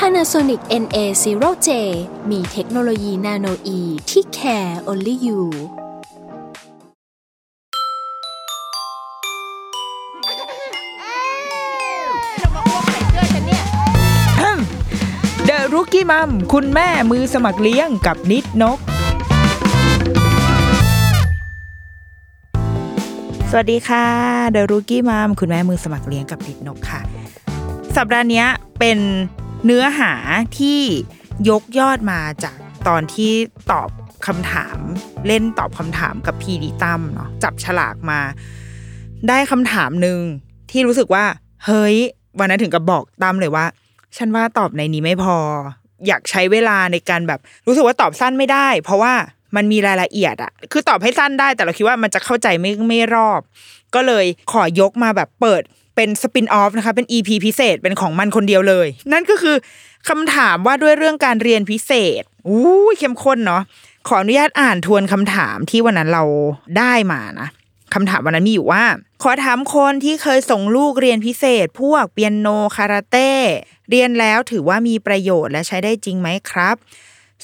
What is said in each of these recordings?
Panasonic NA0J มีเทคโนโลยีนาโนอีที่ care only you เดอะรุกี้มัมคุณแม่มือสมัครเลี้ยงกับนิดนก สวัสดีค่ะ เดอะรุกี้มัมคุณแม่มือสมัครเลี้ยงกับนิดนกค่ะ สัปดาห์นี้เป็น เนื้อหาที่ยกยอดมาจากตอนที่ตอบคำถามเล่นตอบคำถามกับพีดีตั้มเนาะจับฉลากมา ได้คำถามหนึ่งที่รู้สึกว่า เฮ้ย วันนั้นถึงกับบอกตั้มเลยว่า ฉันว่าตอบในนี้ไม่พอ อยากใช้เวลาในการแบบรู้สึกว่าตอบสั้นไม่ได้ เพราะว่ามันมีรายละเอียดอะคือตอบให้สั้นได้ แต่เราคิดว่ามันจะเข้าใจไม่ไม่รอบ ก็เลยขอยกมาแบบเปิด เป็นสปินออฟนะคะ เป็น EP พิเศษเป็นของมันคนเดียวเลย นั่นก็คือคำถามว่าด้วยเรื่องการเรียนพิเศษอู้เข้มข้นเนาะขออนุญาตอ่านทวนคำถามที่วันนั้นเราได้มานะคำถามวันนั้นมีอยู่ว่า ขอถามคนที่เคยส่งลูกเรียนพิเศษ พวกเปียโนคาราเต้ เรียนแล้วถือว่ามีประโยชน์และใช้ได้จริงไหมครับ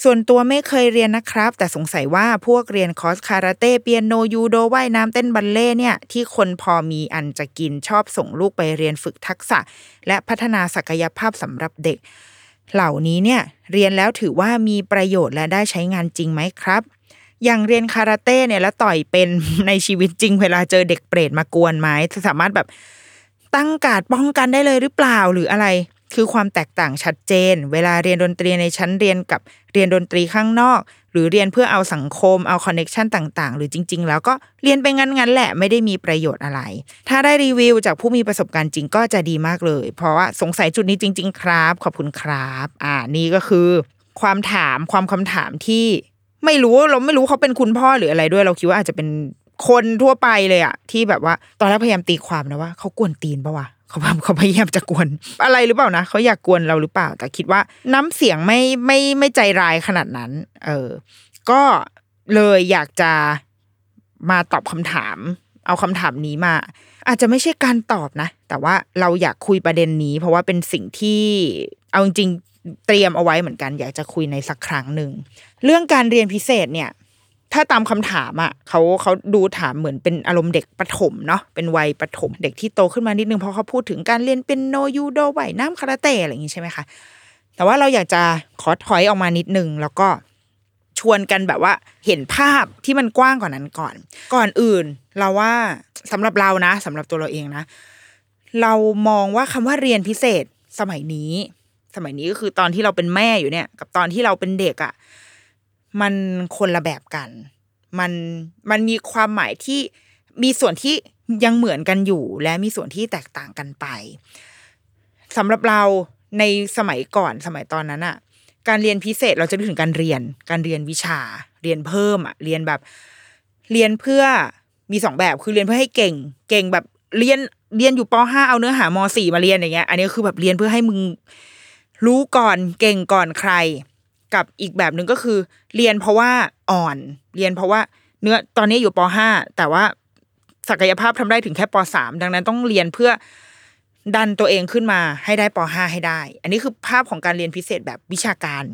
ส่วนตัวไม่เคยเรียนนะครับ แต่สงสัยว่าพวกเรียนคอร์สคาราเต้เปียโนยูโดว่ายน้ำเต้นบัลเลต์เนี่ยที่คนพอมีอันจะกินชอบส่งลูกไปเรียนฝึกทักษะ และพัฒนาศักยภาพสำหรับเด็ก เหล่านี้เนี่ยเรียนแล้วถือว่ามีประโยชน์และได้ใช้งานจริงไหมครับอย่างเรียนคาราเต้เนี่ยแล้วต่อยเป็นในชีวิตจริง เวลาเจอเด็กเปรตมากวนไหมสามารถแบบตั้งการป้องกันได้เลยหรือเปล่าหรืออะไร คือความแตกต่างชัดเจน เวลาเรียนดนตรีในชั้นเรียนกับเรียนดนตรีข้างนอก หรือเรียนเพื่อเอาสังคมเอา connection ต่างๆ หรือจริง ๆ แล้วก็เรียนไปงั้นๆแหละไม่ได้มีประโยชน์อะไร ถ้าได้รีวิวจากผู้มีประสบการณ์จริงก็จะดีมากเลย เพราะว่าสงสัยจุดนี้จริง ๆ ครับ ขอบคุณครับ อ่านี่ก็คือ ความถามความคำถามที่ไม่รู้เราไม่รู้เขาเป็นคุณพ่อหรืออะไรด้วย เราคิดว่าอาจจะเป็นคนทั่วไปเลยอะที่แบบว่า ตอนแรกพยายามตีความนะว่าเขากวนตีนปะวะ เขาพยายามเขาพยายามจะกวนอะไรหรือเปล่านะเขาอยากกวนเราหรือเปล่า แต่คิดว่าน้ำเสียงไม่ไม่ไม่ใจร้ายขนาดนั้น เออ ก็เลยอยากจะมาตอบคำถาม เอาคำถามนี้มา อาจจะไม่ใช่การตอบนะ แต่ว่าเราอยากคุยประเด็นนี้ เพราะว่าเป็นสิ่งที่เอาจริงเตรียมเอาไว้เหมือนกัน อยากจะคุยในสักครั้งหนึ่งเรื่องการเรียนพิเศษเนี่ย ถ้าตามคำถามอะเขาเขาดูถามเหมือนเป็นอารมณ์เด็กประถมเนาะเป็นวัยประถม เด็กที่โตขึ้นมานิดนึงเพราะเขาพูดถึงการเรียนเป็นโนยูโดว่ายน้ำคาราเต้อะไรอย่างงี้ใช่ไหมคะแต่ว่าเราอยากจะขอถอยออกมานิดนึงแล้วก็ชวนกันแบบว่าเห็นภาพที่มันกว้างกว่านนั้นก่อน ก่อนอื่น เราว่าสำหรับเรานะสำหรับตัวเราเองนะ เรามองว่าคำว่าเรียนพิเศษสมัยนี้ สมัยนี้ก็คือตอนที่เราเป็นแม่อยู่เนี่ย กับตอนที่เราเป็นเด็กอะ่ะ มันคนละแบบกัน มันมันมีความหมายที่มีส่วนที่ยังเหมือนกันอยู่ และมีส่วนที่แตกต่างกันไปสำหรับเราในสมัยก่อนสมัยตอนนั้นอะการเรียนพิเศษเราจะนึกถึงการเรียน การเรียนวิชา เรียนเพิ่มอะเรียนแบบ เรียนเพื่อมีสองแบบคือเรียนเพื่อให้เก่ง เก่งแบบเรียนเรียนอยู่ปห้าเอาเนื้อหามสี่มาเรียนอย่างเงี้ย อันนี้คือแบบเรียนเพื่อให้มึงรู้ก่อนเก่งก่อนใคร กับอีกแบบหนึ่งก็คือ เรียนเพราะว่าอ่อน เรียนเพราะว่าเนื้อตอนนี้อยู่ปห้าแต่ว่าศักยภาพทำได้ถึงแค่ปสามดังนั้นต้องเรียนเพื่อดันตัวเองขึ้นมาให้ได้ปห้าให้ได้ อันนี้คือภาพของการเรียนพิเศษแบบวิชาการ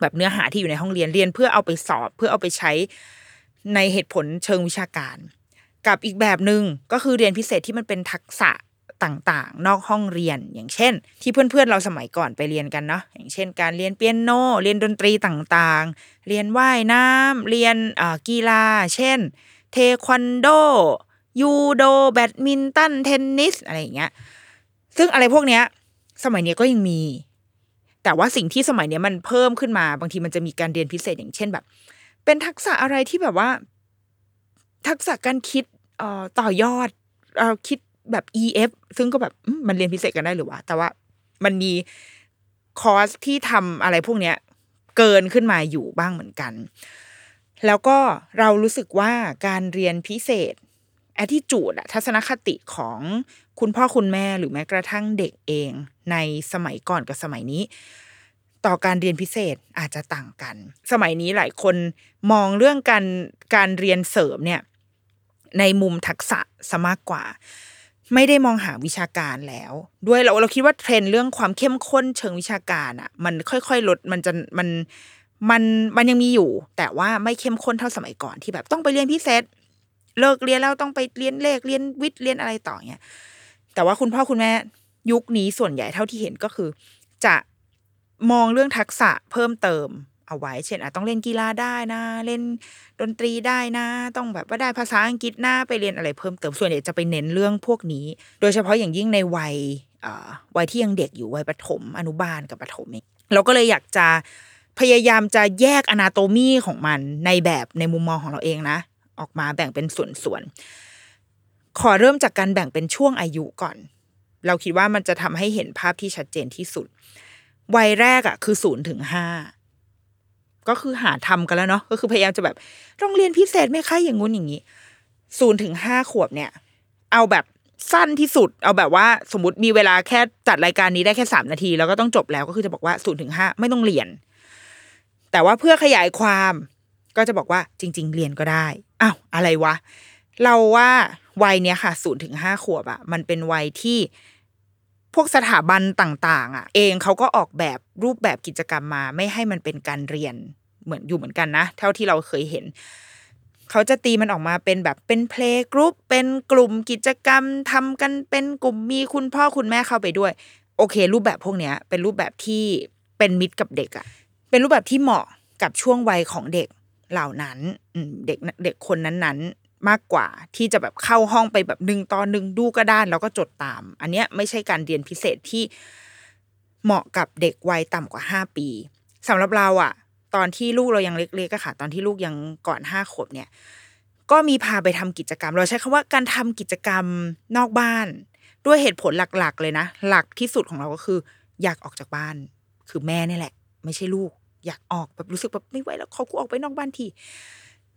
แบบเนื้อหาที่อยู่ในห้องเรียนเรียนเพื่อเอาไปสอบเพื่อเอาไปใช้ในเหตุผลเชิงวิชาการ กับอีกแบบหนึ่งก็คือเรียนพิเศษที่มันเป็นทักษะ ต่างๆ นอกห้องเรียน อย่างเช่น ที่เพื่อนๆเราสมัยก่อนไปเรียนกันเนาะอย่างเช่น การเรียนเปียโน เรียนดนตรีต่างๆ เรียนว่ายน้ำเรียนกีฬา เช่น เทควันโด ยูโด แบดมินตัน เทนนิส อะไรอย่างเงี้ย ซึ่งอะไรพวกเนี้ย สมัยนี้ก็ยังมี แต่ว่าสิ่งที่สมัยนี้มันเพิ่มขึ้นมา บางทีมันจะมีการเรียนพิเศษอย่างเช่นแบบ เป็นทักษะอะไรที่แบบว่า ทักษะการคิดต่อยอดเอ่อคิด แบบ EF ซึ่งก็แบบมันเรียนพิเศษกันได้หรือวะ แต่ว่ามันมีคอร์สที่ทำอะไรพวกเนี้ย เกินขึ้นมาอยู่บ้างเหมือนกัน แล้วก็เรารู้สึกว่าการเรียนพิเศษ attitude อะทัศนคติของคุณพ่อคุณแม่หรือแม้กระทั่งเด็กเอง ในสมัยก่อนกับสมัยนี้ ต่อการเรียนพิเศษอาจจะต่างกัน สมัยนี้หลายคนมองเรื่องการการเรียนเสริมเนี่ย ในมุมทักษะซะมากกว่า ไม่ได้มองหาวิชาการแล้ว ด้วยเราเราคิดว่าเทรนด์เรื่องความเข้มข้นเชิงวิชาการอะ มันค่อยๆลดมันจะมันมันมันยังมีอยู่ แต่ว่าไม่เข้มข้นเท่าสมัยก่อนที่แบบต้องไปเรียนพิเศษเลิกเรียนแล้วต้องไปเรียนเลขเรียนวิทย์เรียนอะไรต่อเนี่ยแต่ว่าคุณพ่อคุณแม่ยุคนี้ส่วนใหญ่เท่าที่เห็นก็คือ จะมองเรื่องทักษะเพิ่มเติม เอาไว้ เช่นอะต้องเล่นกีฬาได้นะ เล่นดนตรีได้นะ ต้องแบบว่าได้ภาษาอังกฤษนะไปเรียนอะไรเพิ่มเติมส่วนใหญ่จะไปเน้นเรื่องพวกนี้ โดยเฉพาะอย่างยิ่งในวัยวัยที่ยังเด็กอยู่วัยประถมอนุบาลกับประถมเองเราก็เลยอยากจะพยายามจะแยกอนาโตมีของมันในแบบในมุมมองของเราเองนะ ออกมาแบ่งเป็นส่วนๆขอเริ่มจากการแบ่งเป็นช่วงอายุก่อน เราคิดว่ามันจะทำให้เห็นภาพที่ชัดเจนที่สุด วัยแรกอะคือศูนย์ถึงห้า ก็คือหาทำกันแล้วเนาะก็คือพยายามจะแบบโรงเรียนพิเศษไหมคะอย่างงู้นอย่างนี้ศูนย์ถึงห้าขวบเนี่ย เอาแบบสั้นที่สุด เอาแบบว่าสมมติมีเวลาแค่จัดรายการนี้ได้แค่สามนาที แล้วก็ต้องจบแล้วก็คือจะบอกว่าศูนย์ถึงห้าไม่ต้องเรียน แต่ว่าเพื่อขยายความก็จะบอกว่าจริง ๆ เรียนก็ได้อ้าวอะไรวะ เราว่าวัยเนี้ยค่ะศูนย์ถึงห้าขวบอะมันเป็นวัยที่ พวกสถาบันต่างๆอะเองเขาก็ออกแบบรูปแบบกิจกรรมมา ไม่ให้มันเป็นการเรียนเหมือนอยู่เหมือนกันนะ เท่าที่เราเคยเห็น เขาจะตีมันออกมาเป็นแบบเป็นเพลงกรุ๊ปเป็นกลุ่มกิจกรรมทำกันเป็นกลุ่มมีคุณพ่อคุณแม่เข้าไปด้วย โอเค รูปแบบพวกเนี้ย เป็นรูปแบบที่เป็นมิตรกับเด็กอะเป็นรูปแบบที่เหมาะกับช่วงวัยของเด็กเหล่านั้นเด็กเด็กคนนั้นๆ มากกว่าที่จะแบบเข้าห้องไปแบบหนึ่งตอนหนึ่งดูกระดานแล้วก็จดตาม อันเนี้ยไม่ใช่การเรียนพิเศษที่เหมาะกับเด็กวัยต่ำกว่าห้าปีสำหรับเราอะตอนที่ลูกเรายังเล็กๆอะค่ะ ตอนที่ลูกยังก่อนห้าขวบเนี่ย ก็มีพาไปทำกิจกรรม เราใช้คำว่าการทำกิจกรรมนอกบ้าน ด้วยเหตุผลหลักๆ เลยนะ หลักที่สุดของเราก็คือ อยากออกจากบ้าน คือแม่นี่แหละ ไม่ใช่ลูก อยากออกแบบรู้สึกแบบไม่ไหวแล้วขอกูออกไปนอกบ้านที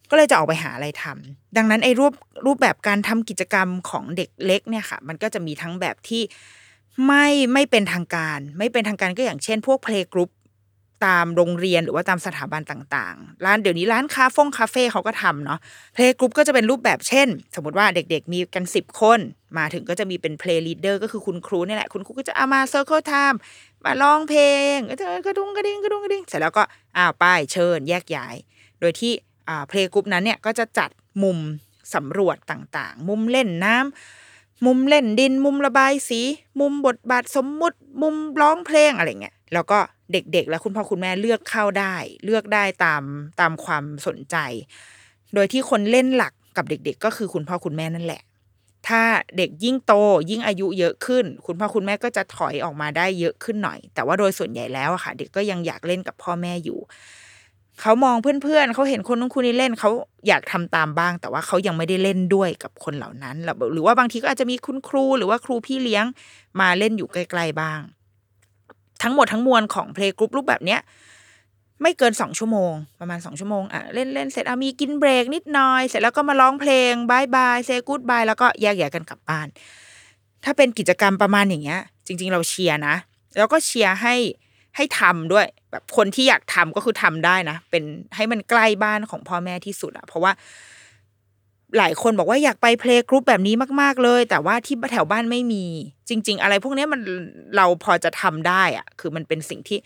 ก็เลยจะออกไปหาอะไรทำดังนั้นไอ้รูปรูปแบบการทำกิจกรรมของเด็กเล็กเนี่ยค่ะ มันก็จะมีทั้งแบบที่ไม่ไม่เป็นทางการ ไม่เป็นทางการก็อย่างเช่น พวกเพลงกรุ๊ปตามโรงเรียนหรือว่าตามสถาบันต่างๆ ร้านเดี๋ยวนี้ร้านคาเฟ่คาเฟ่เขาก็ทำเนาะเพลงกรุ๊ปก็จะเป็นรูปแบบเช่น สมมติว่าเด็กๆ มีกันสิบคน มาถึงก็จะมีเป็น play leader ก็คือคุณครูนี่แหละ คุณครูก็จะเอามา circle time มาร้องเพลงก็จะกระดุงกระดิ่งกระดุงกระดิ่งเสร็จแล้วก็อ้าวไปเชิญแยกย้าย โดยที่ playgroup นั้นเนี่ยก็จะจัดมุมสำรวจต่างๆ มุมเล่นน้ำมุมเล่นดิน มุมระบายสี มุมบทบาทสมมุติ มุมร้องเพลงอะไรเงี้ยแล้วก็เด็กๆ และคุณพ่อคุณแม่เลือกเข้าได้ เลือกได้ตามตามความสนใจ โดยที่คนเล่นหลักกับเด็ก ๆ ก็คือคุณพ่อคุณแม่นั่นแหละ ถ้าเด็กยิ่งโตยิ่งอายุเยอะขึ้น คุณพ่อคุณแม่ก็จะถอยออกมาได้เยอะขึ้นหน่อย แต่ว่าโดยส่วนใหญ่แล้วอะค่ะ เด็กก็ยังอยากเล่นกับพ่อแม่อยู่ เขามองเพื่อนๆเขาเห็นคนนู้นคนนี้เล่นเขาอยากทำตามบ้าง แต่ว่าเขายังไม่ได้เล่นด้วยกับคนเหล่านั้นหรือว่าบางทีก็อาจจะมีคุณครูหรือว่าครูพี่เลี้ยงมาเล่นอยู่ใกล้ๆบ้าง ทั้งหมดทั้งมวลของเพลงกรุ๊ปรูปแบบเนี้ยไม่เกินสองชั่วโมง ประมาณสองชั่วโมงอะเล่นเล่นเสร็จอะมีกินเบรกนิดหน่อย เสร็จแล้วก็มาร้องเพลง bye bye say goodbye แล้วก็แยกย้ายกันกลับบ้าน ถ้าเป็นกิจกรรมประมาณอย่างเงี้ย จริง ๆ เราเชียร์นะ แล้วก็เชียร์ให้ ให้ทำด้วย แบบคนที่อยากทำก็คือทำได้นะเป็นให้มันใกล้บ้านของพ่อแม่ที่สุดอะเพราะว่า หลายคนบอกว่าอยากไป playgroup แบบนี้มาก ๆเลย แต่ว่าที่แถวบ้านไม่มี จริง ๆ อะไรพวกนี้มันเราพอจะทำได้อะคือมันเป็นสิ่งที่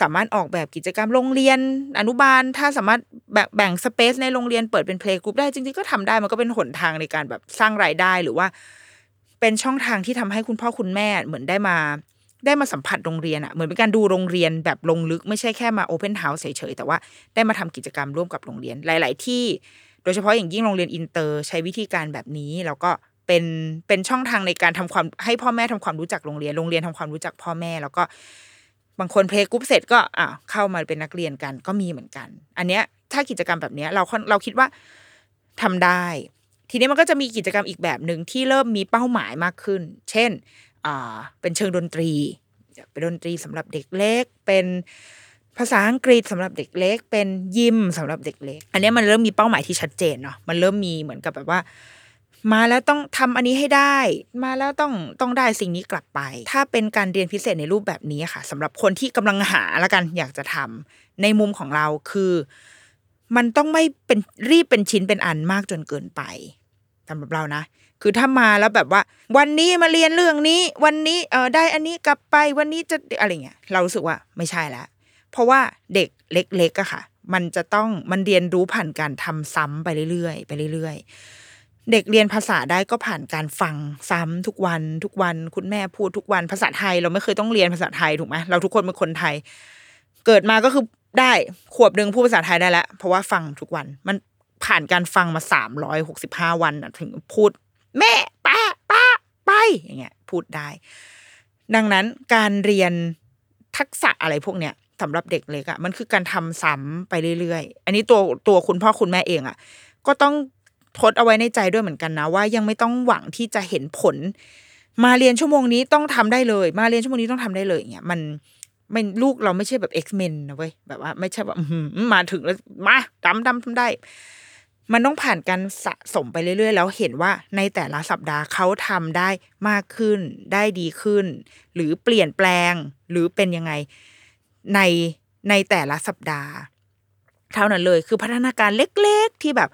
สามารถออกแบบกิจกรรมโรงเรียน อนุบาล ถ้าสามารถแบ่งแบ่ง space ในโรงเรียนเปิดเป็น playgroup ได้จริงๆก็ทำได้มันก็เป็นหนทางในการแบบสร้างรายได้หรือว่า เป็นช่องทางที่ทำให้คุณพ่อคุณแม่เหมือนได้มา ได้มาสัมผัสโรงเรียนอะเหมือนเป็นการดูโรงเรียนแบบลงลึกไม่ใช่แค่มา open house เฉยๆแต่ว่าได้มาทำกิจกรรมร่วมกับโรงเรียนหลาย ๆ ที่ โดยเฉพาะอย่างยิ่งโรงเรียนอินเตอร์ใช้วิธีการแบบนี้แล้วก็เป็นเป็นช่องทางในการทำความให้พ่อแม่ทำความรู้จักโรงเรียนโรงเรียนทำความรู้จักพ่อแม่ แล้วก็บางคนเพลงกรุ๊ปเสร็จก็อะเข้ามาเป็นนักเรียนกันก็มีเหมือนกัน อันเนี้ยถ้ากิจกรรมแบบเนี้ยเราเราคิดว่าทำได้ ทีนี้มันก็จะมีกิจกรรมอีกแบบหนึ่งที่เริ่มมีเป้าหมายมากขึ้น เช่น อ่าเป็นเชิงดนตรี เป็นดนตรีสำหรับเด็กเล็ก เป็นภาษาอังกฤษสำหรับเด็กเล็ก เป็นยิมสำหรับเด็กเล็ก อันนี้มันเริ่มมีเป้าหมายที่ชัดเจนเนาะมันเริ่มมีเหมือนกับแบบว่า มาแล้วต้องทำอันนี้ให้ได้ มาแล้วต้องต้องได้สิ่งนี้กลับไป ถ้าเป็นการเรียนพิเศษในรูปแบบนี้ค่ะสำหรับคนที่กำลังหาละกันอยากจะทำในมุมของเราคือ มันต้องไม่เป็นรีบเป็นชิ้นเป็นอันมากจนเกินไปสำหรับเรานะ คือถ้ามาแล้วแบบว่า วันนี้มาเรียนเรื่องนี้ วันนี้เออได้อันนี้กลับไปวันนี้จะอะไรเงี้ยเรารสึกว่าไม่ใช่แล้วเพราะว่าเด็กเล็กๆอะค่ะ มันจะต้องมันเรียนรู้ผ่านการทำซ้ำไปเรื่อยๆไปเรื่อยๆ เด็กเรียนภาษาได้ก็ผ่านการฟังซ้ำทุกวันทุกวันคุณแม่พูดทุกวันภาษาไทย เราไม่เคยต้องเรียนภาษาไทยถูกไหมเราทุกคนเป็นคนไทย เกิดมาก็คือได้ขวบหนึ่งพูดภาษาไทยได้แล้วเพราะว่าฟังทุกวันมันผ่านการฟังมาสามร้อยหกสิบห้าวันน่ะถึงพูด แม่ป้าป้าไปอย่างเงี้ยพูดได้ ดังนั้นการเรียนทักษะอะไรพวกเนี้ยสำหรับเด็กเล็กอะ่ะมันคือการทำซ้ำไปเรื่อยๆ อันนี้ตัวตัวคุณพ่อคุณแม่เองอะ่ะก็ต้องทดเอาไว้ในใจด้วยเหมือนกันนะว่ายังไม่ต้องหวังที่จะเห็นผล มาเรียนชั่วโมงนี้ต้องทำได้เลย มาเรียนชั่วโมงนี้ต้องทำได้เลยอย่างเงี้ยมันไม่ลูกเราไม่ใช่แบบ X-Men นะเว้ยแบบว่าไม่ใช่แบบมาถึงแล้วมาทำทำทำได้ มันต้องผ่านการสะสมไปเรื่อย ๆ แล้วเห็นว่าในแต่ละสัปดาห์เขาทำได้มากขึ้น ได้ดีขึ้น หรือเปลี่ยนแปลงหรือเป็นยังไงในในแต่ละสัปดาห์ เท่านั้นเลยคือพัฒนาการเล็กๆที่แบบ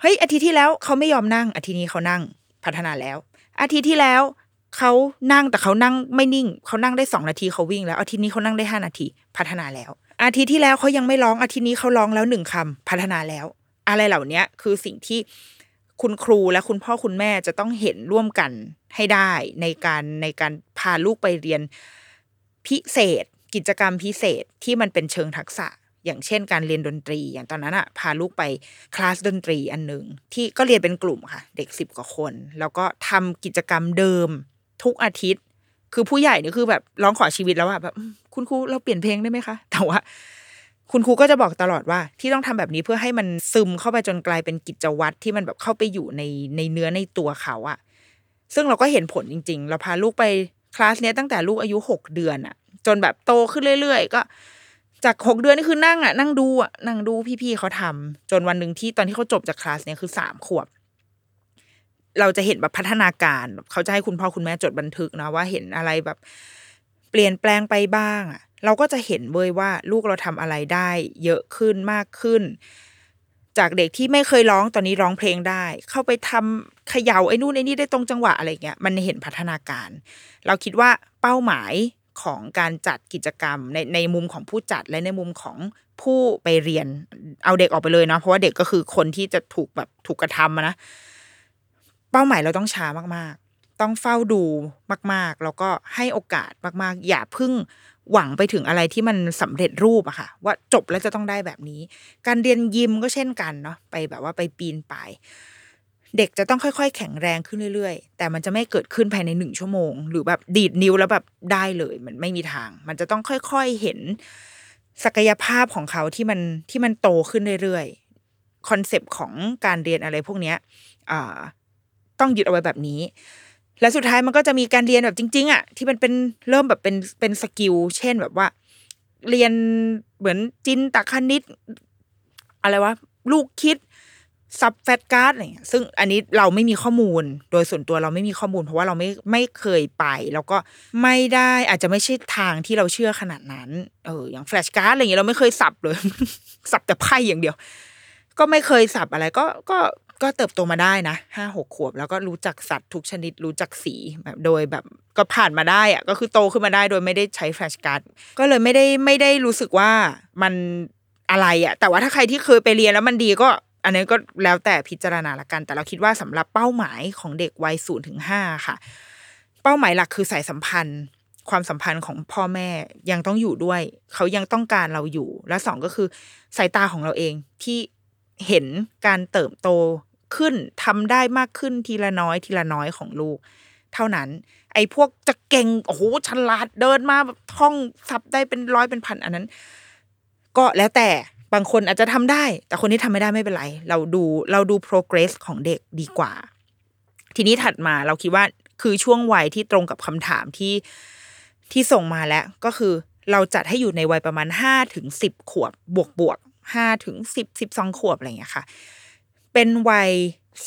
เฮ้ยอาทิตย์ที่แล้วเขาไม่ยอมนั่งอาทิตย์นี้เขานั่งพัฒนาแล้ว อาทิตย์ที่แล้วเขานั่งแต่เขานั่งไม่นิ่งเขานั่งได้สองนาทีเขาวิ่งแล้วอาทิตย์นี้เขานั่งได้ห้านาทีพัฒนาแล้ว อาทิตย์ที่แล้วเขายังไม่ร้องอาทิตย์นี้เขาร้องแล้วหนึ่งคำพัฒนาแล้ว อะไรเหล่านี้คือสิ่งที่คุณครูและคุณพ่อคุณแม่จะต้องเห็นร่วมกันให้ได้ในการในการพาลูกไปเรียนพิเศษ กิจกรรมพิเศษที่มันเป็นเชิงทักษะ อย่างเช่น การเรียนดนตรี อย่างตอนนั้นอะพาลูกไปคลาสดนตรีอันหนึ่งที่ก็เรียนเป็นกลุ่มค่ะ เด็กสิบกว่าคน แล้วก็ทำกิจกรรมเดิมทุกอาทิตย์ คือผู้ใหญ่นี่คือแบบร้องขอชีวิตแล้วอะแบบคุณครูเราเปลี่ยนเพลงได้ไหมคะแต่ว่า คุณครูก็จะบอกตลอดว่าที่ต้องทำแบบนี้เพื่อให้มันซึมเข้าไปจนกลายเป็นกิจวัตรที่มันแบบเข้าไปอยู่ในในเนื้อในตัวเขาอะซึ่งเราก็เห็นผลจริง ๆ เราพาลูกไปคลาสเนี้ยตั้งแต่ลูกอายุหกเดือนอะจนแบบโตขึ้นเรื่อย ๆ ก็จากหกเดือนนี่คือนั่งอะนั่งดูอะนั่งดูพี่ๆเขาทำจนวันหนึ่งที่ตอนที่เขาจบจากคลาสเนี้ยคือสามขวบ เราจะเห็นแบบพัฒนาการเขาจะให้คุณพ่อคุณแม่จดบันทึกนะว่าเห็นอะไรแบบ เปลี่ยนแปลงไปบ้างอะ เราก็จะเห็นเว้ยว่าลูกเราทำอะไรได้ เยอะขึ้นมากขึ้น จากเด็กที่ไม่เคยร้องตอนนี้ร้องเพลงได้ เข้าไปทำเขย่าไอ้นู่นไอ้นี่ได้ตรงจังหวะอะไรเงี้ยมันเห็นพัฒนาการ เราคิดว่าเป้าหมายของการจัดกิจกรรมในในมุมของผู้จัดและในมุมของผู้ไปเรียน เอาเด็กออกไปเลยเนาะเพราะว่าเด็กก็คือคนที่จะถูกแบบถูกกระทำนะเป้าหมายเราต้องช้ามากๆ ต้องเฝ้าดูมาก ๆ แล้วก็ให้โอกาสมาก ๆ อย่าพึ่ง หวังไปถึงอะไรที่มันสำเร็จรูปอะค่ะ ว่าจบแล้วจะต้องได้แบบนี้ การเรียนยิมก็เช่นกันเนาะไปแบบว่าไปปีนป่ายเด็กจะต้องค่อยๆ แข็งแรงขึ้นเรื่อยๆ แต่มันจะไม่เกิดขึ้นภายในหนึ่งชั่วโมง หรือแบบดีดนิ้วแล้วแบบได้เลย มันไม่มีทาง มันจะต้องค่อยๆเห็นศักยภาพของเขาที่มันที่มันโตขึ้นเรื่อยๆคอนเซปต์ของการเรียนอะไรพวกเนี้ยต้องยึดเอาไว้แบบนี้ และสุดท้ายมันก็จะมีการเรียนแบบจริง ๆอะที่มันเป็นเริ่มแบบเป็นเป็น skill เช่นแบบว่า เรียนเหมือนจินตคณิต อะไรวะลูกคิดซับแฟตการ์ดอะไรเงี้ยซึ่งอันนี้เราไม่มีข้อมูล โดยส่วนตัวเราไม่มีข้อมูล เพราะว่าเราไม่ไม่เคยไป แล้วก็ไม่ได้อาจจะไม่ใช่ทางที่เราเชื่อขนาดนั้นเอออย่างแฟลชการ์ดอะไรเงี้ยเราไม่เคยสับเลย สับแต่ไพ่อย่างเดียว ก็ไม่เคยสับอะไร ก็ก็ ก็เติบโตมาได้นะห้าหกขวบ แล้วก็รู้จักสัตว์ทุกชนิดรู้จักสีแบบโดยแบบก็ผ่านมาได้อะก็คือโตขึ้นมาได้โดยไม่ได้ใช้แฟลชการ์ดก็เลยไม่ได้ไม่ได้รู้สึกว่ามันอะไรอะแต่ว่าถ้าใครที่เคยไปเรียนแล้วมันดีก็ อันนี้ก็แล้วแต่พิจารณาละกัน แต่เราคิดว่าสำหรับเป้าหมายของเด็กวัยศูนย์ถึงห้าค่ะ เป้าหมายหลักคือสายสัมพันธ์ความสัมพันธ์ของพ่อแม่ยังต้องอยู่ด้วย เขายังต้องการเราอยู่ และสองก็คือสายตาของเราเองที่เห็นการเติบโต ขึ้นทำได้มากขึ้นทีละน้อยทีละน้อยของลูก เท่านั้น ไอ้พวกจะเก่งโอ้โหฉลาดเดินมาแบบท่องสับได้เป็นร้อยเป็นพันอันนั้น ก็แล้วแต่บางคนอาจจะทำได้ แต่คนที่ทำไม่ได้ไม่เป็นไร เราดูเราดู progress ของเด็กดีกว่า ทีนี้ถัดมาเราคิดว่าคือช่วงวัยที่ตรงกับคำถามที่ที่ส่งมาแล้วก็คือเราจัดให้อยู่ในวัยประมาณห้าถึงสิบขวบบวกบวกห้าถึงสิบสิบสองขวบอะไรอย่างเงี้ยค่ะ เป็นวัย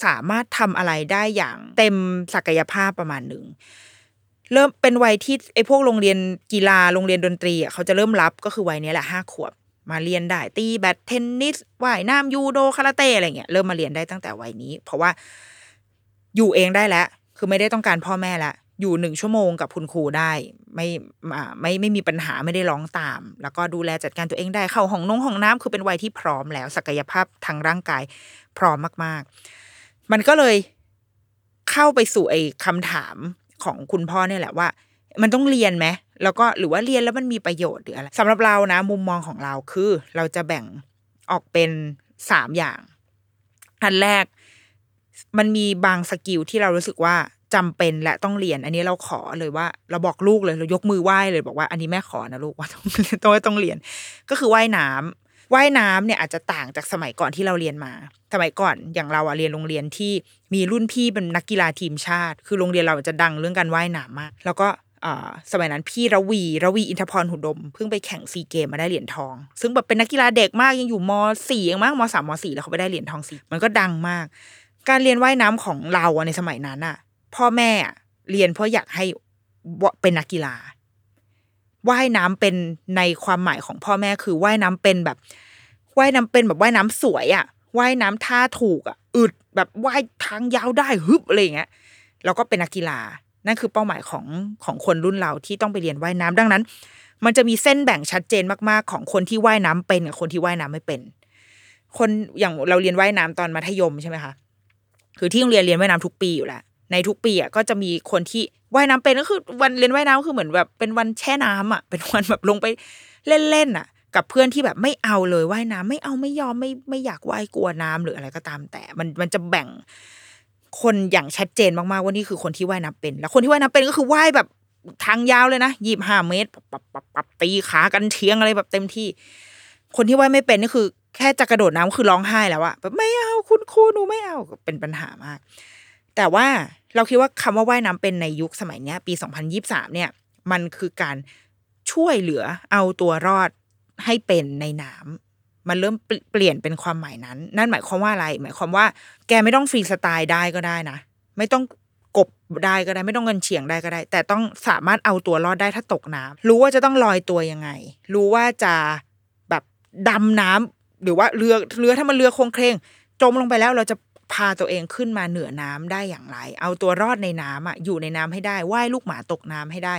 สามารถทำอะไรได้อย่างเต็มศักยภาพประมาณหนึ่งเริ่มเป็นวัยที่ไอ้พวกโรงเรียนกีฬาโรงเรียนดนตรีอะเขาจะเริ่มรับก็คือวัยนี้แหละห้าขวบ มาเรียนได้ตีแบดเทนนิสว่ายน้ำยูโดคาราเต้อะไรเงี้ยเริ่มมาเรียนได้ตั้งแต่วัยนี้ เพราะว่าอยู่เองได้แล้ว คือไม่ได้ต้องการพ่อแม่ละ อยู่หนึ่งชั่วโมงกับคุณครูได้ ไม่ไม่ไม่มีปัญหาไม่ได้ร้องตาม แล้วก็ดูแลจัดการตัวเองได้เข้าห้องนงห้องน้ำคือเป็นวัยที่พร้อมแล้ว ศักยภาพทางร่างกายพร้อมมาก ๆ มันก็เลยเข้าไปสู่ไอ้คำถามของคุณพ่อเนี่ยแหละว่า มันต้องเรียนไหมแล้วก็หรือว่าเรียนแล้วมันมีประโยชน์หรืออะไรสำหรับเรานะ มุมมองของเราคือ เราจะแบ่งออกเป็นสามอย่าง อันแรกมันมีบางสกิลที่เรารู้สึกว่า จำเป็นและต้องเรียน อันนี้เราขอเลยว่า เราบอกลูกเลยเรายกมือไหว้เลยบอกว่าอันนี้แม่ขอนะลูกว่าต้องต้องต้องเรียน ก็คือว่ายน้ำว่ายน้ำเนี่ยอาจจะต่างจากสมัยก่อนที่เราเรียนมา สมัยก่อนอย่างเราอะเรียนโรงเรียนที่มีรุ่นพี่เป็นนักกีฬาทีมชาติ คือโรงเรียนเราจะดังเรื่องการว่ายน้ำมาก แล้วก็สมัยนั้นพี่ระวีระวีอินทพรหุดม เพิ่งไปแข่งซีเกมมาได้เหรียญทอง ซึ่งแบบเป็นนักกีฬาเด็กมากยังอยู่มสี่เองมั้งมสามมสี่แล้วเขาไปได้เหรียญทองสี่มันก็ดังมาก การเรียนว่ายน้ำของเราในสมัยนั้นอะ พ่อแม่เรียนเพราะอยากให้เป็นนักกีฬาว่ายน้ำเป็นในความหมายของพ่อแม่คือว่ายน้ำเป็นแบบว่ายน้ำเป็นแบบว่ายน้ำสวยอะว่ายน้ำท่าถูกอะอึดแบบว่ายทางยาวได้ฮึบอะไรเงี้ยแล้วก็เป็นนักกีฬานั่นคือเป้าหมายของของคนรุ่นเราที่ต้องไปเรียนว่ายน้ำดังนั้น มันจะมีเส้นแบ่งชัดเจนมากๆ ของคนที่ว่ายน้ำเป็นกับคนที่ว่ายน้ำไม่เป็น คนอย่างเราเรียนว่ายน้ำตอนมัธยมใช่ไหมคะคือที่โรงเรียนเรียนว่ายน้ำทุกปีอยู่แล้ว ในทุกปีอะก็จะมีคนที่ว่ายน้ำเป็นก็คือวันเรียนว่ายน้ำคือเหมือนแบบเป็นวันแช่น้ำอะ เป็นวันแบบลงไปเล่นๆอะ กับเพื่อนที่แบบไม่เอาเลยว่ายน้ำไม่เอาไม่ยอมไม่ไม่อยากว่ายกลัวน้ำหรืออะไรก็ตาม แต่มันมันจะแบ่งคนอย่างชัดเจนมากๆว่านี่คือคนที่ว่ายน้ำเป็น แล้วคนที่ว่ายน้ำเป็นก็คือว่ายแบบทางยาวเลยนะยี่ห้าเมตรปับปับปับตีขากันเทียงอะไรแบบเต็มที่ คนที่ว่ายไม่เป็นนี่คือ แค่จะกระโดดน้ำคือร้องไห้แล้วอะแบบไม่เอาคุณครูหนูไม่เอาเป็นปัญหามาก แต่ว่า เราคิดว่าคำว่าว่ายน้ำเป็นในยุคสมัยเนี้ย ปี 2023 เนี่ย มันคือการช่วยเหลือเอาตัวรอดให้เป็นในน้ำมันเริ่มเปลี่ยนเป็นความหมายนั้น นั่นหมายความว่าอะไร หมายความว่า แกไม่ต้องฟรีสไตล์ได้ก็ได้นะ ไม่ต้องกบได้ก็ได้ไม่ต้องเงินเฉียงได้ก็ได้ แต่ต้องสามารถเอาตัวรอดได้ถ้าตกน้ำรู้ว่าจะต้องลอยตัวยังไง รู้ว่าจะแบบดำน้ำหรือว่าเรือเรือถ้ามันเรือโครงเครงจมลงไปแล้วเราจะ พาตัวเองขึ้นมาเหนือน้ำได้อย่างไร เอาตัวรอดในน้ำอะอยู่ในน้ำให้ได้ว่ายลูกหมาตกน้ำให้ได้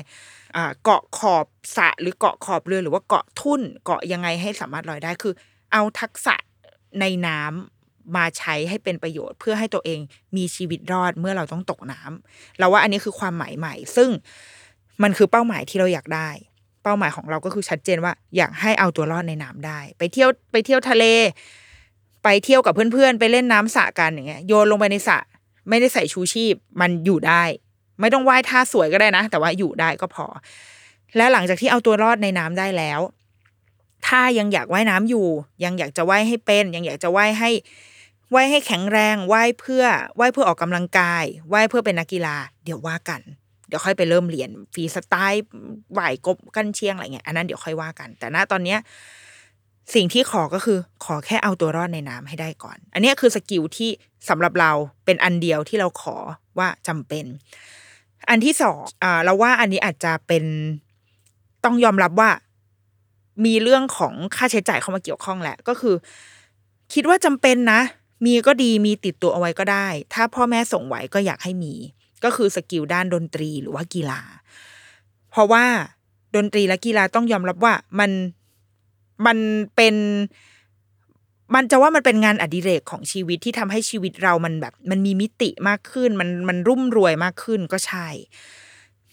อ่าเกาะขอบสะหรือเกาะขอบเรือหรือว่าเกาะทุ่นเกาะยังไงให้สามารถลอยได้คือ เอาทักษะในน้ำมาใช้ให้เป็นประโยชน์ เพื่อให้ตัวเองมีชีวิตรอดเมื่อเราต้องตกน้ำเราว่าอันนี้คือความหมายใหม่ ซึ่งมันคือเป้าหมายที่เราอยากได้ เป้าหมายของเราก็คือชัดเจนว่า อยากให้เอาตัวรอดในน้ำได้ ไปเที่ยวไปเที่ยวทะเล ไปเที่ยวกับเพื่อนๆ ไปเล่นน้ำสระกันอย่างเงี้ยโยนลงไปในสระไม่ได้ใส่ชูชีพ มันอยู่ได้ ไม่ต้องว่ายท่าสวยก็ได้นะ แต่ว่าอยู่ได้ก็พอ และหลังจากที่เอาตัวรอดในน้ำได้แล้ว ถ้ายังอยากว่ายน้ำอยู่ ยังอยากจะว่ายให้เป็น ยังอยากจะว่ายให้ว่ายให้แข็งแรงว่ายเพื่อว่ายเพื่อออกกำลังกายว่ายเพื่อเป็นนักกีฬา เดี๋ยวว่ากัน เดี๋ยวค่อยไปเริ่มเรียนฟรีสไตล์ว่ายกบกรรเชียงอะไรเงี้ยอันนั้นเดี๋ยวค่อยว่ากัน แต่ณตอนเนี้ย สิ่งที่ขอก็คือขอแค่เอาตัวรอดในน้ำให้ได้ก่อน อันนี้คือ skill ที่สำหรับเราเป็นอันเดียวที่เราขอว่าจำเป็น อันที่สองอ่าเราว่าอันนี้อาจจะเป็นต้องยอมรับว่า มีเรื่องของค่าใช้จ่ายเข้ามาเกี่ยวข้องแหละ ก็คือ คิดว่าจำเป็นนะ มีก็ดีมีติดตัวเอาไว้ก็ได้ ถ้าพ่อแม่ส่งไหวก็อยากให้มี ก็คือสกิลด้านดนตรีหรือว่ากีฬา เพราะว่าดนตรีและกีฬาต้องยอมรับว่ามัน มันเป็นมันจะว่ามันเป็นงานอดิเรกของชีวิตที่ทำให้ชีวิตเรามันแบบ มันมีมิติมากขึ้น มันมันรุ่มรวยมากขึ้นก็ใช่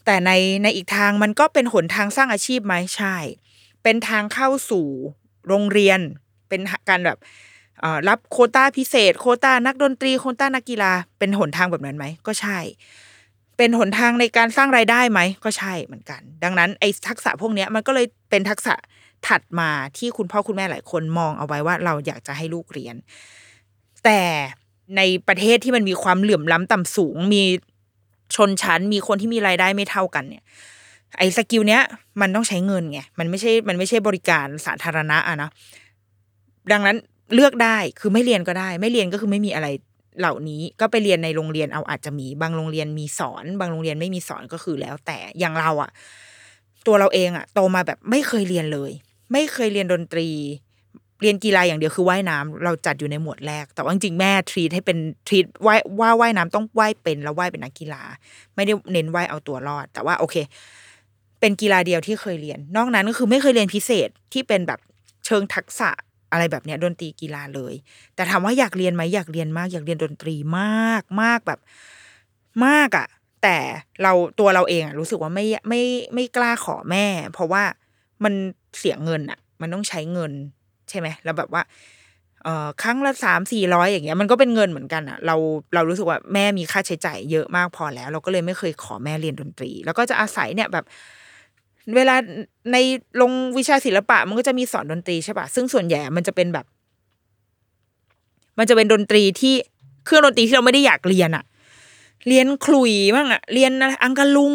แต่ในในอีกทางมันก็เป็นหนทางสร้างอาชีพไหมใช่ เป็นทางเข้าสู่โรงเรียน เป็นการแบบรับโคต้าพิเศษ โคต้านักดนตรีโคต้านักกีฬา เป็นหนทางแบบนั้นไหมก็ใช่ เป็นหนทางในการสร้างรายได้ไหมก็ใช่เหมือนกัน ดังนั้นไอ้ทักษะพวกนี้มันก็เลยเป็นทักษะ ถัดมาที่คุณพ่อคุณแม่หลายคนมองเอาไว้ว่าเราอยากจะให้ลูกเรียน แต่ในประเทศที่มันมีความเหลื่อมล้ำต่ำสูง มีชนชั้น มีคนที่มีรายได้ไม่เท่ากันเนี่ย ไอ้ skill เนี้ย มันต้องใช้เงินไงมันไม่ใช่มันไม่ใช่บริการสาธารณะอะนะดังนั้นเลือกได้คือไม่เรียนก็ได้ ไม่เรียนก็คือไม่มีอะไรเหล่านี้ก็ไปเรียนในโรงเรียนเอาอาจจะมีบางโรงเรียนมีสอน บางโรงเรียนไม่มีสอนก็คือแล้วแต่อย่างเราอะตัวเราเองอะโตมาแบบไม่เคยเรียนเลย ไม่เคยเรียนดนตรี เรียนกีฬาอย่างเดียวคือว่ายน้ำเราจัดอยู่ในหมวดแรก แต่ว่าจริงแม่ treat ให้เป็น treat ว่ายว่าว่ายน้ำต้องว่ายเป็นแล้วว่ายเป็นนักกีฬา ไม่ได้เน้นว่ายเอาตัวรอด แต่ว่าโอเค เป็นกีฬาเดียวที่เคยเรียน นอกนั้นก็คือไม่เคยเรียนพิเศษที่เป็นแบบเชิงทักษะอะไรแบบเนี้ยดนตรีกีฬาเลย แต่ถามว่าอยากเรียนไหมอยากเรียนมาก อยากเรียนดนตรีมากมากแบบมากอะ่ะ แต่เราตัวเราเองอะรู้สึกว่าไม่ไม่ไม่กล้าขอแม่ เพราะว่ามัน เสียเงินอะ่ะ มันต้องใช้เงิน ใช่ไหมแล้วแบบว่าเอ่อครั้งละสามสี่ร้อยอย่างเงี้ยมันก็เป็นเงินเหมือนกันอะ่ะ เราเรารู้สึกว่าแม่มีค่าใช้จ่ายเยอะมากพอแล้ว เราก็เลยไม่เคยขอแม่เรียนดนตรี แล้วก็จะอาศัยเนี่ยแบบ เวลาในลงวิชาศิลปะ มันก็จะมีสอนดนตรีใช่ปะซึ่งส่วนใหญ่มันจะเป็นแบบ มันจะเป็นดนตรีที่เครื่องดนตรีที่เราไม่ได้อยากเรียนอะ เรียนคลุยบ้างอะเรียนอังกะลุง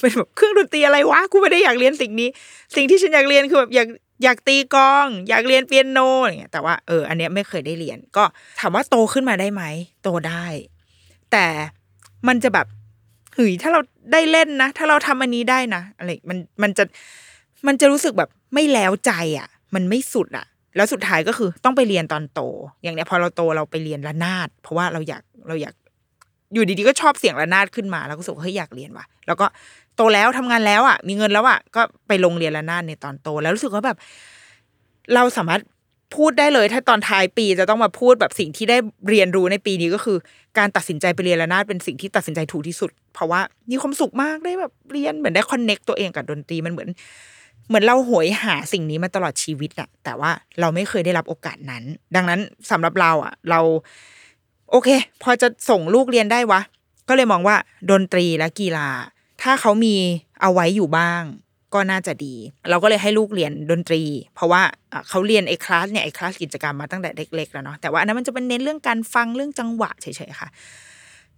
เป็นแบบเครื่องดนตรีอะไรวะกูไม่ได้อยากเรียนสิ่งนี้ สิ่งที่ฉันอยากเรียนคือแบบอยากอยากตีกอง อยากเรียนเปียโนอย่างเงี้ยแต่ว่าเอออันเนี้ยไม่เคยได้เรียน ก็ถามว่าโตขึ้นมาได้ไหมโตได้ แต่มันจะแบบเฮ้ยถ้าเราได้เล่นนะ ถ้าเราทำอันนี้ได้นะอะไรมันมันจะมันจะรู้สึกแบบไม่แล้วใจอะ มันไม่สุดอะ แล้วสุดท้ายก็คือต้องไปเรียนตอนโต อย่างเนี้ยพอเราโตเราไปเรียนระนาด เพราะว่าเราอยากเราอยาก อยู่ดีๆก็ชอบเสียงระนาดขึ้นมา แล้วก็รู้สึกว่าเฮ้ยอยากเรียนว่ะ แล้วก็โตแล้วทำงานแล้วอะมีเงินแล้วอะก็ไปลงเรียนระนาดในตอนโต แล้วรู้สึกว่าแบบ เราสามารถพูดได้เลยถ้าตอนท้ายปีจะต้องมาพูดแบบสิ่งที่ได้เรียนรู้ในปีนี้ก็คือ การตัดสินใจไปเรียนระนาดเป็นสิ่งที่ตัดสินใจถูกที่สุด เพราะว่ามีความสุขมากได้แบบเรียนเหมือนได้คอนเน็กตัวเองกับดนตรีมันเหมือน เหมือนเราหวยหาสิ่งนี้มาตลอดชีวิตอะแต่ว่าเราไม่เคยได้รับโอกาสนั้น ดังนั้นสำหรับเราอะเรา โอเค พอจะส่งลูกเรียนได้วะ ก็เลยมองว่า ดนตรีและกีฬา ถ้าเขามีเอาไว้อยู่บ้าง ก็น่าจะดี เราก็เลยให้ลูกเรียนดนตรี เพราะว่าเขาเรียนไอ้คลาสเนี่ยไอ้คลาสกิจกรรมมาตั้งแต่เล็กๆแล้วเนาะแต่ว่าอันนั้นมันจะเป็นเน้นเรื่องการฟังเรื่องจังหวะเฉยๆค่ะ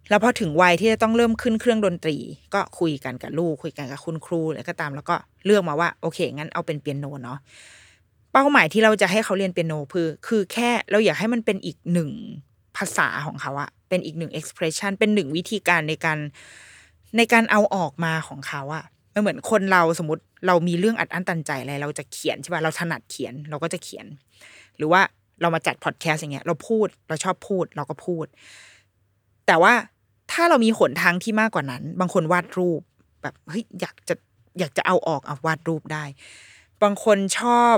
แล้วพอถึงวัยที่จะต้องเริ่มขึ้นเครื่องดนตรี ก็คุยกันกับลูก คุยกันกับคุณครูอะไรก็ตาม แล้วก็เลือกมาว่าโอเคงั้นเอาเป็นเปียโนเนาะเป้าหมายที่เราจะให้เขาเรียนเปียโนคือ คือแค่เราอยากให้มันเป็นอีกหนึ่ง ภาษาของเขาอะเป็นอีกหนึ่ง expression เป็นหนึ่งวิธีการในการในการเอาออกมาของเขาอะมันเหมือนคนเราสมมติเรามีเรื่องอัดอั้นตันใจอะไรเราจะเขียนใช่ป่ะเราถนัดเขียนเราก็จะเขียน หรือว่าเรามาจัดพอดแคสต์อย่างเงี้ย เราพูดเราชอบพูดเราก็พูด แต่ว่าถ้าเรามีหนทางที่มากกว่านั้น บางคนวาดรูปแบบเฮ้ยอยากจะอยากจะเอาออกเอาวาดรูปได้ บางคนชอบ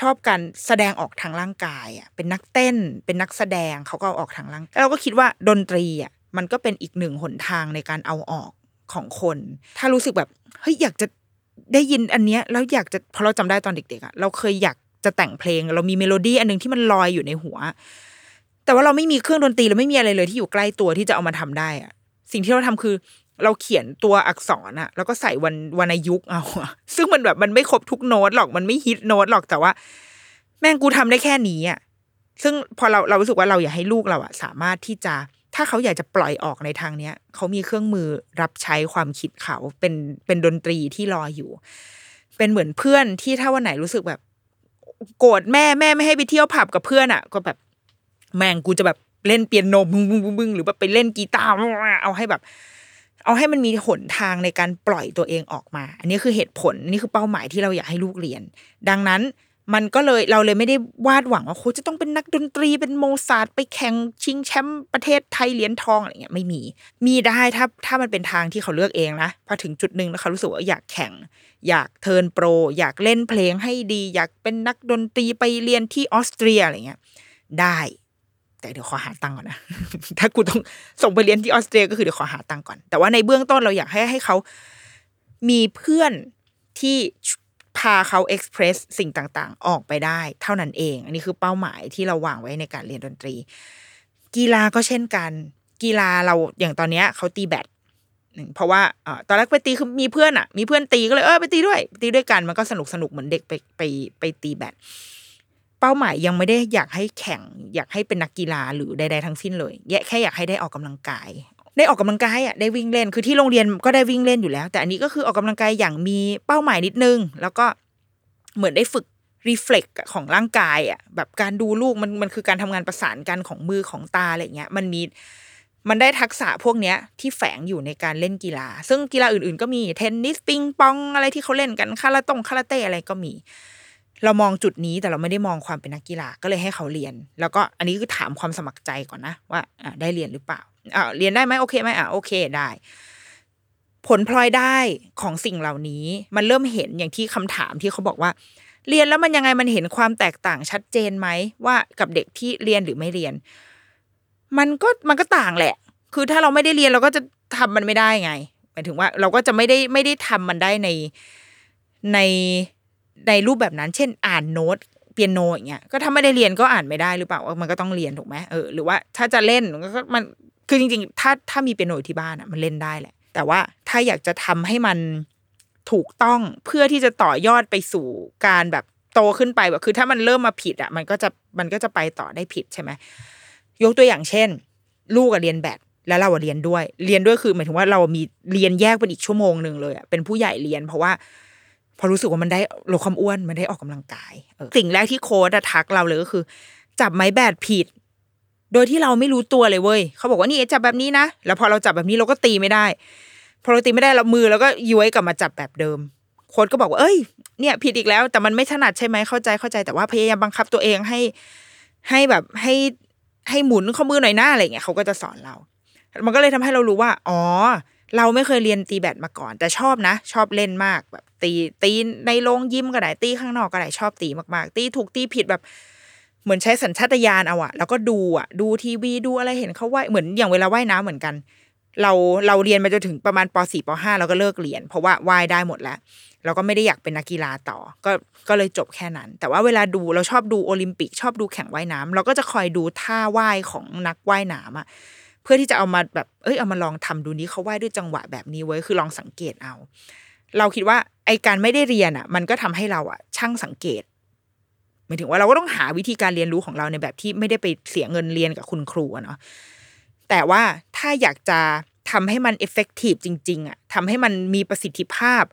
ชอบการแสดงออกทางร่างกายอะเป็นนักเต้น เป็นนักแสดงเขาก็เอาออกทางร่างเราก็คิดว่าดนตรีอะมันก็เป็นอีกหนึ่งหนทางในการเอาออกของคน ถ้ารู้สึกแบบเฮ้ยอยากจะได้ยินอันเนี้ยแล้วอยากจะพอเราจำได้ตอนเด็กๆอะเราเคยอยากจะแต่งเพลง เรามีเมโลดี้อันนึงที่มันลอยอยู่ในหัว แต่ว่าเราไม่มีเครื่องดนตรีเราไม่มีอะไรเลยที่อยู่ใกล้ตัวที่จะเอามาทำได้อะสิ่งที่เราทำคือ เราเขียนตัวอักษรอะแล้วก็ใส่วันวรรณยุกต์เอาซึ่งมันแบบมันไม่ครบทุกโน้ตหรอกมันไม่ฮิตโน้ตหรอกแต่ว่า แม่งกูทำได้แค่นี้อะซึ่งพอเราเรารู้สึกว่าเราอยากให้ลูกเราอะสามารถที่จะถ้าเขาอยากจะปล่อยออกในทางเนี้ยเขามีเครื่องมือรับใช้ความคิดเขาเป็นเป็นดนตรีที่รออยู่ เป็นเหมือนเพื่อนที่ถ้าวันไหนรู้สึกแบบ โกรธแม่แม่ไม่ให้ไปเที่ยวผับกับเพื่อนอะก็แบบแม่งกูจะแบบเล่นเปียโนบึ้งบึ้งบึ้งหรือแบบไปเล่นกีตาร์เอาให้แบบ เอาให้มันมีหนทางในการปล่อยตัวเองออกมา อันนี้คือเหตุผลนี่คือเป้าหมายที่เราอยากให้ลูกเรียน ดังนั้นมันก็เลยเราเลยไม่ได้วาดหวังว่าโคจะต้องเป็นนักดนตรีเป็นโมซาร์ทไปแข่งชิงแชมป์ประเทศไทยเหรียญทองอะไรเงี้ยไม่มี มีได้ถ้าถ้ามันเป็นทางที่เขาเลือกเองนะพอถึงจุดหนึ่งแล้วเขารู้สึกว่าอยากแข่ง อยาก turn pro อยากเล่นเพลงให้ดี อยากเป็นนักดนตรีไปเรียนที่ออสเตรียอะไรเงี้ยได้ แต่เดี๋ยวขอหาตังค์ก่อนนะ ถ้ากูต้องส่งไปเรียนที่ออสเตรียก็คือเดี๋ยวขอหาตังค์ก่อน แต่ว่าในเบื้องต้นเราอยากให้ให้เขามีเพื่อนที่พาเขาเอ็กซ์เพรสสิ่งต่างๆ ออกไปได้ เท่านั้นเอง อันนี้คือเป้าหมายที่เราวางไว้ในการเรียนดนตรี กีฬาก็เช่นกัน กีฬาเราอย่างตอนเนี้ยเขาตีแบดเพราะว่าอตอนแรกไปตีคือมีเพื่อนอะ มีเพื่อนตีก็เลยเออไปตีด้วย ตีด้วยกันมันก็สนุกสนุกเหมือนเด็กไปไปไปตีแบด เป้าหมายยังไม่ได้อยากให้แข่ง อยากให้เป็นนักกีฬาหรือใดๆทั้งสิ้นเลยแค่อยากให้ได้ออกกำลังกาย ได้ออกกำลังกายอะได้วิ่งเล่นคือที่โรงเรียนก็ได้วิ่งเล่นอยู่แล้ว แต่อันนี้ก็คือออกกำลังกายอย่างมีเป้าหมายนิดนึง แล้วก็เหมือนได้ฝึกรีเฟล็กของร่างกายอะแบบการดูลูกมันมันคือการทำงานประสานกันของมือของตาอะไรเงี้ยมันมีมันได้ทักษะพวกเนี้ยที่แฝงอยู่ในการเล่นกีฬา ซึ่งกีฬาอื่นๆ ก็มีเทนนิสปิงปองอะไรที่เขาเล่นกันคาราตงคาราเต้อะไรก็มี เรามองจุดนี้แต่เราไม่ได้มองความเป็นนักกีฬาก็เลยให้เขาเรียน แล้วก็อันนี้คือถามความสมัครใจก่อนนะว่าได้เรียนหรือเปล่าอ่าเรียนได้ไหมโอเคไหมอ่าโอเคได้ ผลพลอยได้ของสิ่งเหล่านี้ มันเริ่มเห็นอย่างที่คำถามที่เขาบอกว่า เรียนแล้วมันยังไงมันเห็นความแตกต่างชัดเจนไหมว่ากับเด็กที่เรียนหรือไม่เรียน มันก็มันก็ต่างแหละ คือถ้าเราไม่ได้เรียนเราก็จะทำมันไม่ได้ไงหมายถึงว่า เราก็จะไม่ได้ไม่ได้ทำมันได้ในใน ในรูปแบบนั้น เช่นอ่านโน้ตเปียโนอย่างเงี้ยก็ถ้าไม่ได้เรียนก็อ่านไม่ได้หรือเปล่ามันก็ต้องเรียนถูกไหมเออหรือว่าถ้าจะเล่นก็มันคือจริงๆ ถ้าถ้ามีเปียโนที่บ้านอะมันเล่นได้แหละ แต่ว่าถ้าอยากจะทำให้มันถูกต้องเพื่อที่จะต่อยอดไปสู่การแบบโตขึ้นไปแบบคือถ้ามันเริ่มมาผิดอะมันก็จะมันก็จะไปต่อได้ผิดใช่ไหมยกตัวอย่างเช่น ลูกอะเรียนแบดแล้วเราเรียนด้วย เรียนด้วยคือหมายถึงว่าเรามีเรียนแยกเป็นอีกชั่วโมงหนึ่งเลยอะเป็นผู้ใหญ่เรียน เพราะว่า พอรู้สึกว่ามันได้ลดความอ้วนมันได้ออกกำลังกายสิ่งแรกที่โค้ดะทักเราเลยก็คือ จับไม้แบดผิด โดยที่เราไม่รู้ตัวเลยเว้ยเขาบอกว่านี่จับแบบนี้นะแล้วพอเราจับแบบนี้เราก็ตีไม่ได้พอเราตีไม่ได้เรามือเราก็ย้วยกลับมาจับแบบเดิม โค้ดก็บอกว่าเอ้ย เนี่ย ผิดอีกแล้วแต่มันไม่ถนัดใช่ไหมเข้าใจเข้าใจแต่ว่าพยายามบังคับตัวเองให้ ให้แบบให้ให้หมุนข้อมือหน่อยหน้าอะไรเงี้ยเขาก็จะสอนเรา มันก็เลยทำให้เรารู้ว่า อ๋อ เราไม่เคยเรียนตีแบดมาก่อน แต่ชอบนะ ชอบเล่นมากแบบ ตีตีในโรงยิมก็ได้ตีข้างนอกก็ได้ชอบตีมาก ๆ ตีถูกตีผิดแบบเหมือนใช้สัญชาตญาณเอาอะแล้วก็ดูอะดูทีวีดูอะไรเห็นเขาว่ายเหมือนอย่างเวลาว่ายน้ำเหมือนกัน เราเราเรียนมาจนถึงประมาณป .4 ป .5 เราก็เลิกเรียน เพราะว่าว่ายได้หมดแล้ว เราก็ไม่ได้อยากเป็นนักกีฬาต่อ ก็ก็เลยจบแค่นั้น แต่ว่าเวลาดูเราชอบดูโอลิมปิก ชอบดูแข่งว่ายน้ำเราก็จะคอยดูท่าว่ายของนักว่ายน้ำอะเพื่อที่จะเอามาแบบเอ้ยเอามาลองทำดูนี้เขาว่ายด้วยจังหวะแบบนี้เว้คือลองสังเกตเอา เราคิดว่าไอการไม่ได้เรียนอะ มันก็ทำให้เราอะ ช่างสังเกตหมายถึงว่าเราก็ต้องหาวิธีการเรียนรู้ของเราในแบบที่ไม่ได้ไปเสียเงินเรียนกับคุณครูเนาะแต่ว่าถ้าอยากจะทำให้มันเอฟเฟกตีฟจริง ๆอะทำให้มันมีประสิทธิภาพ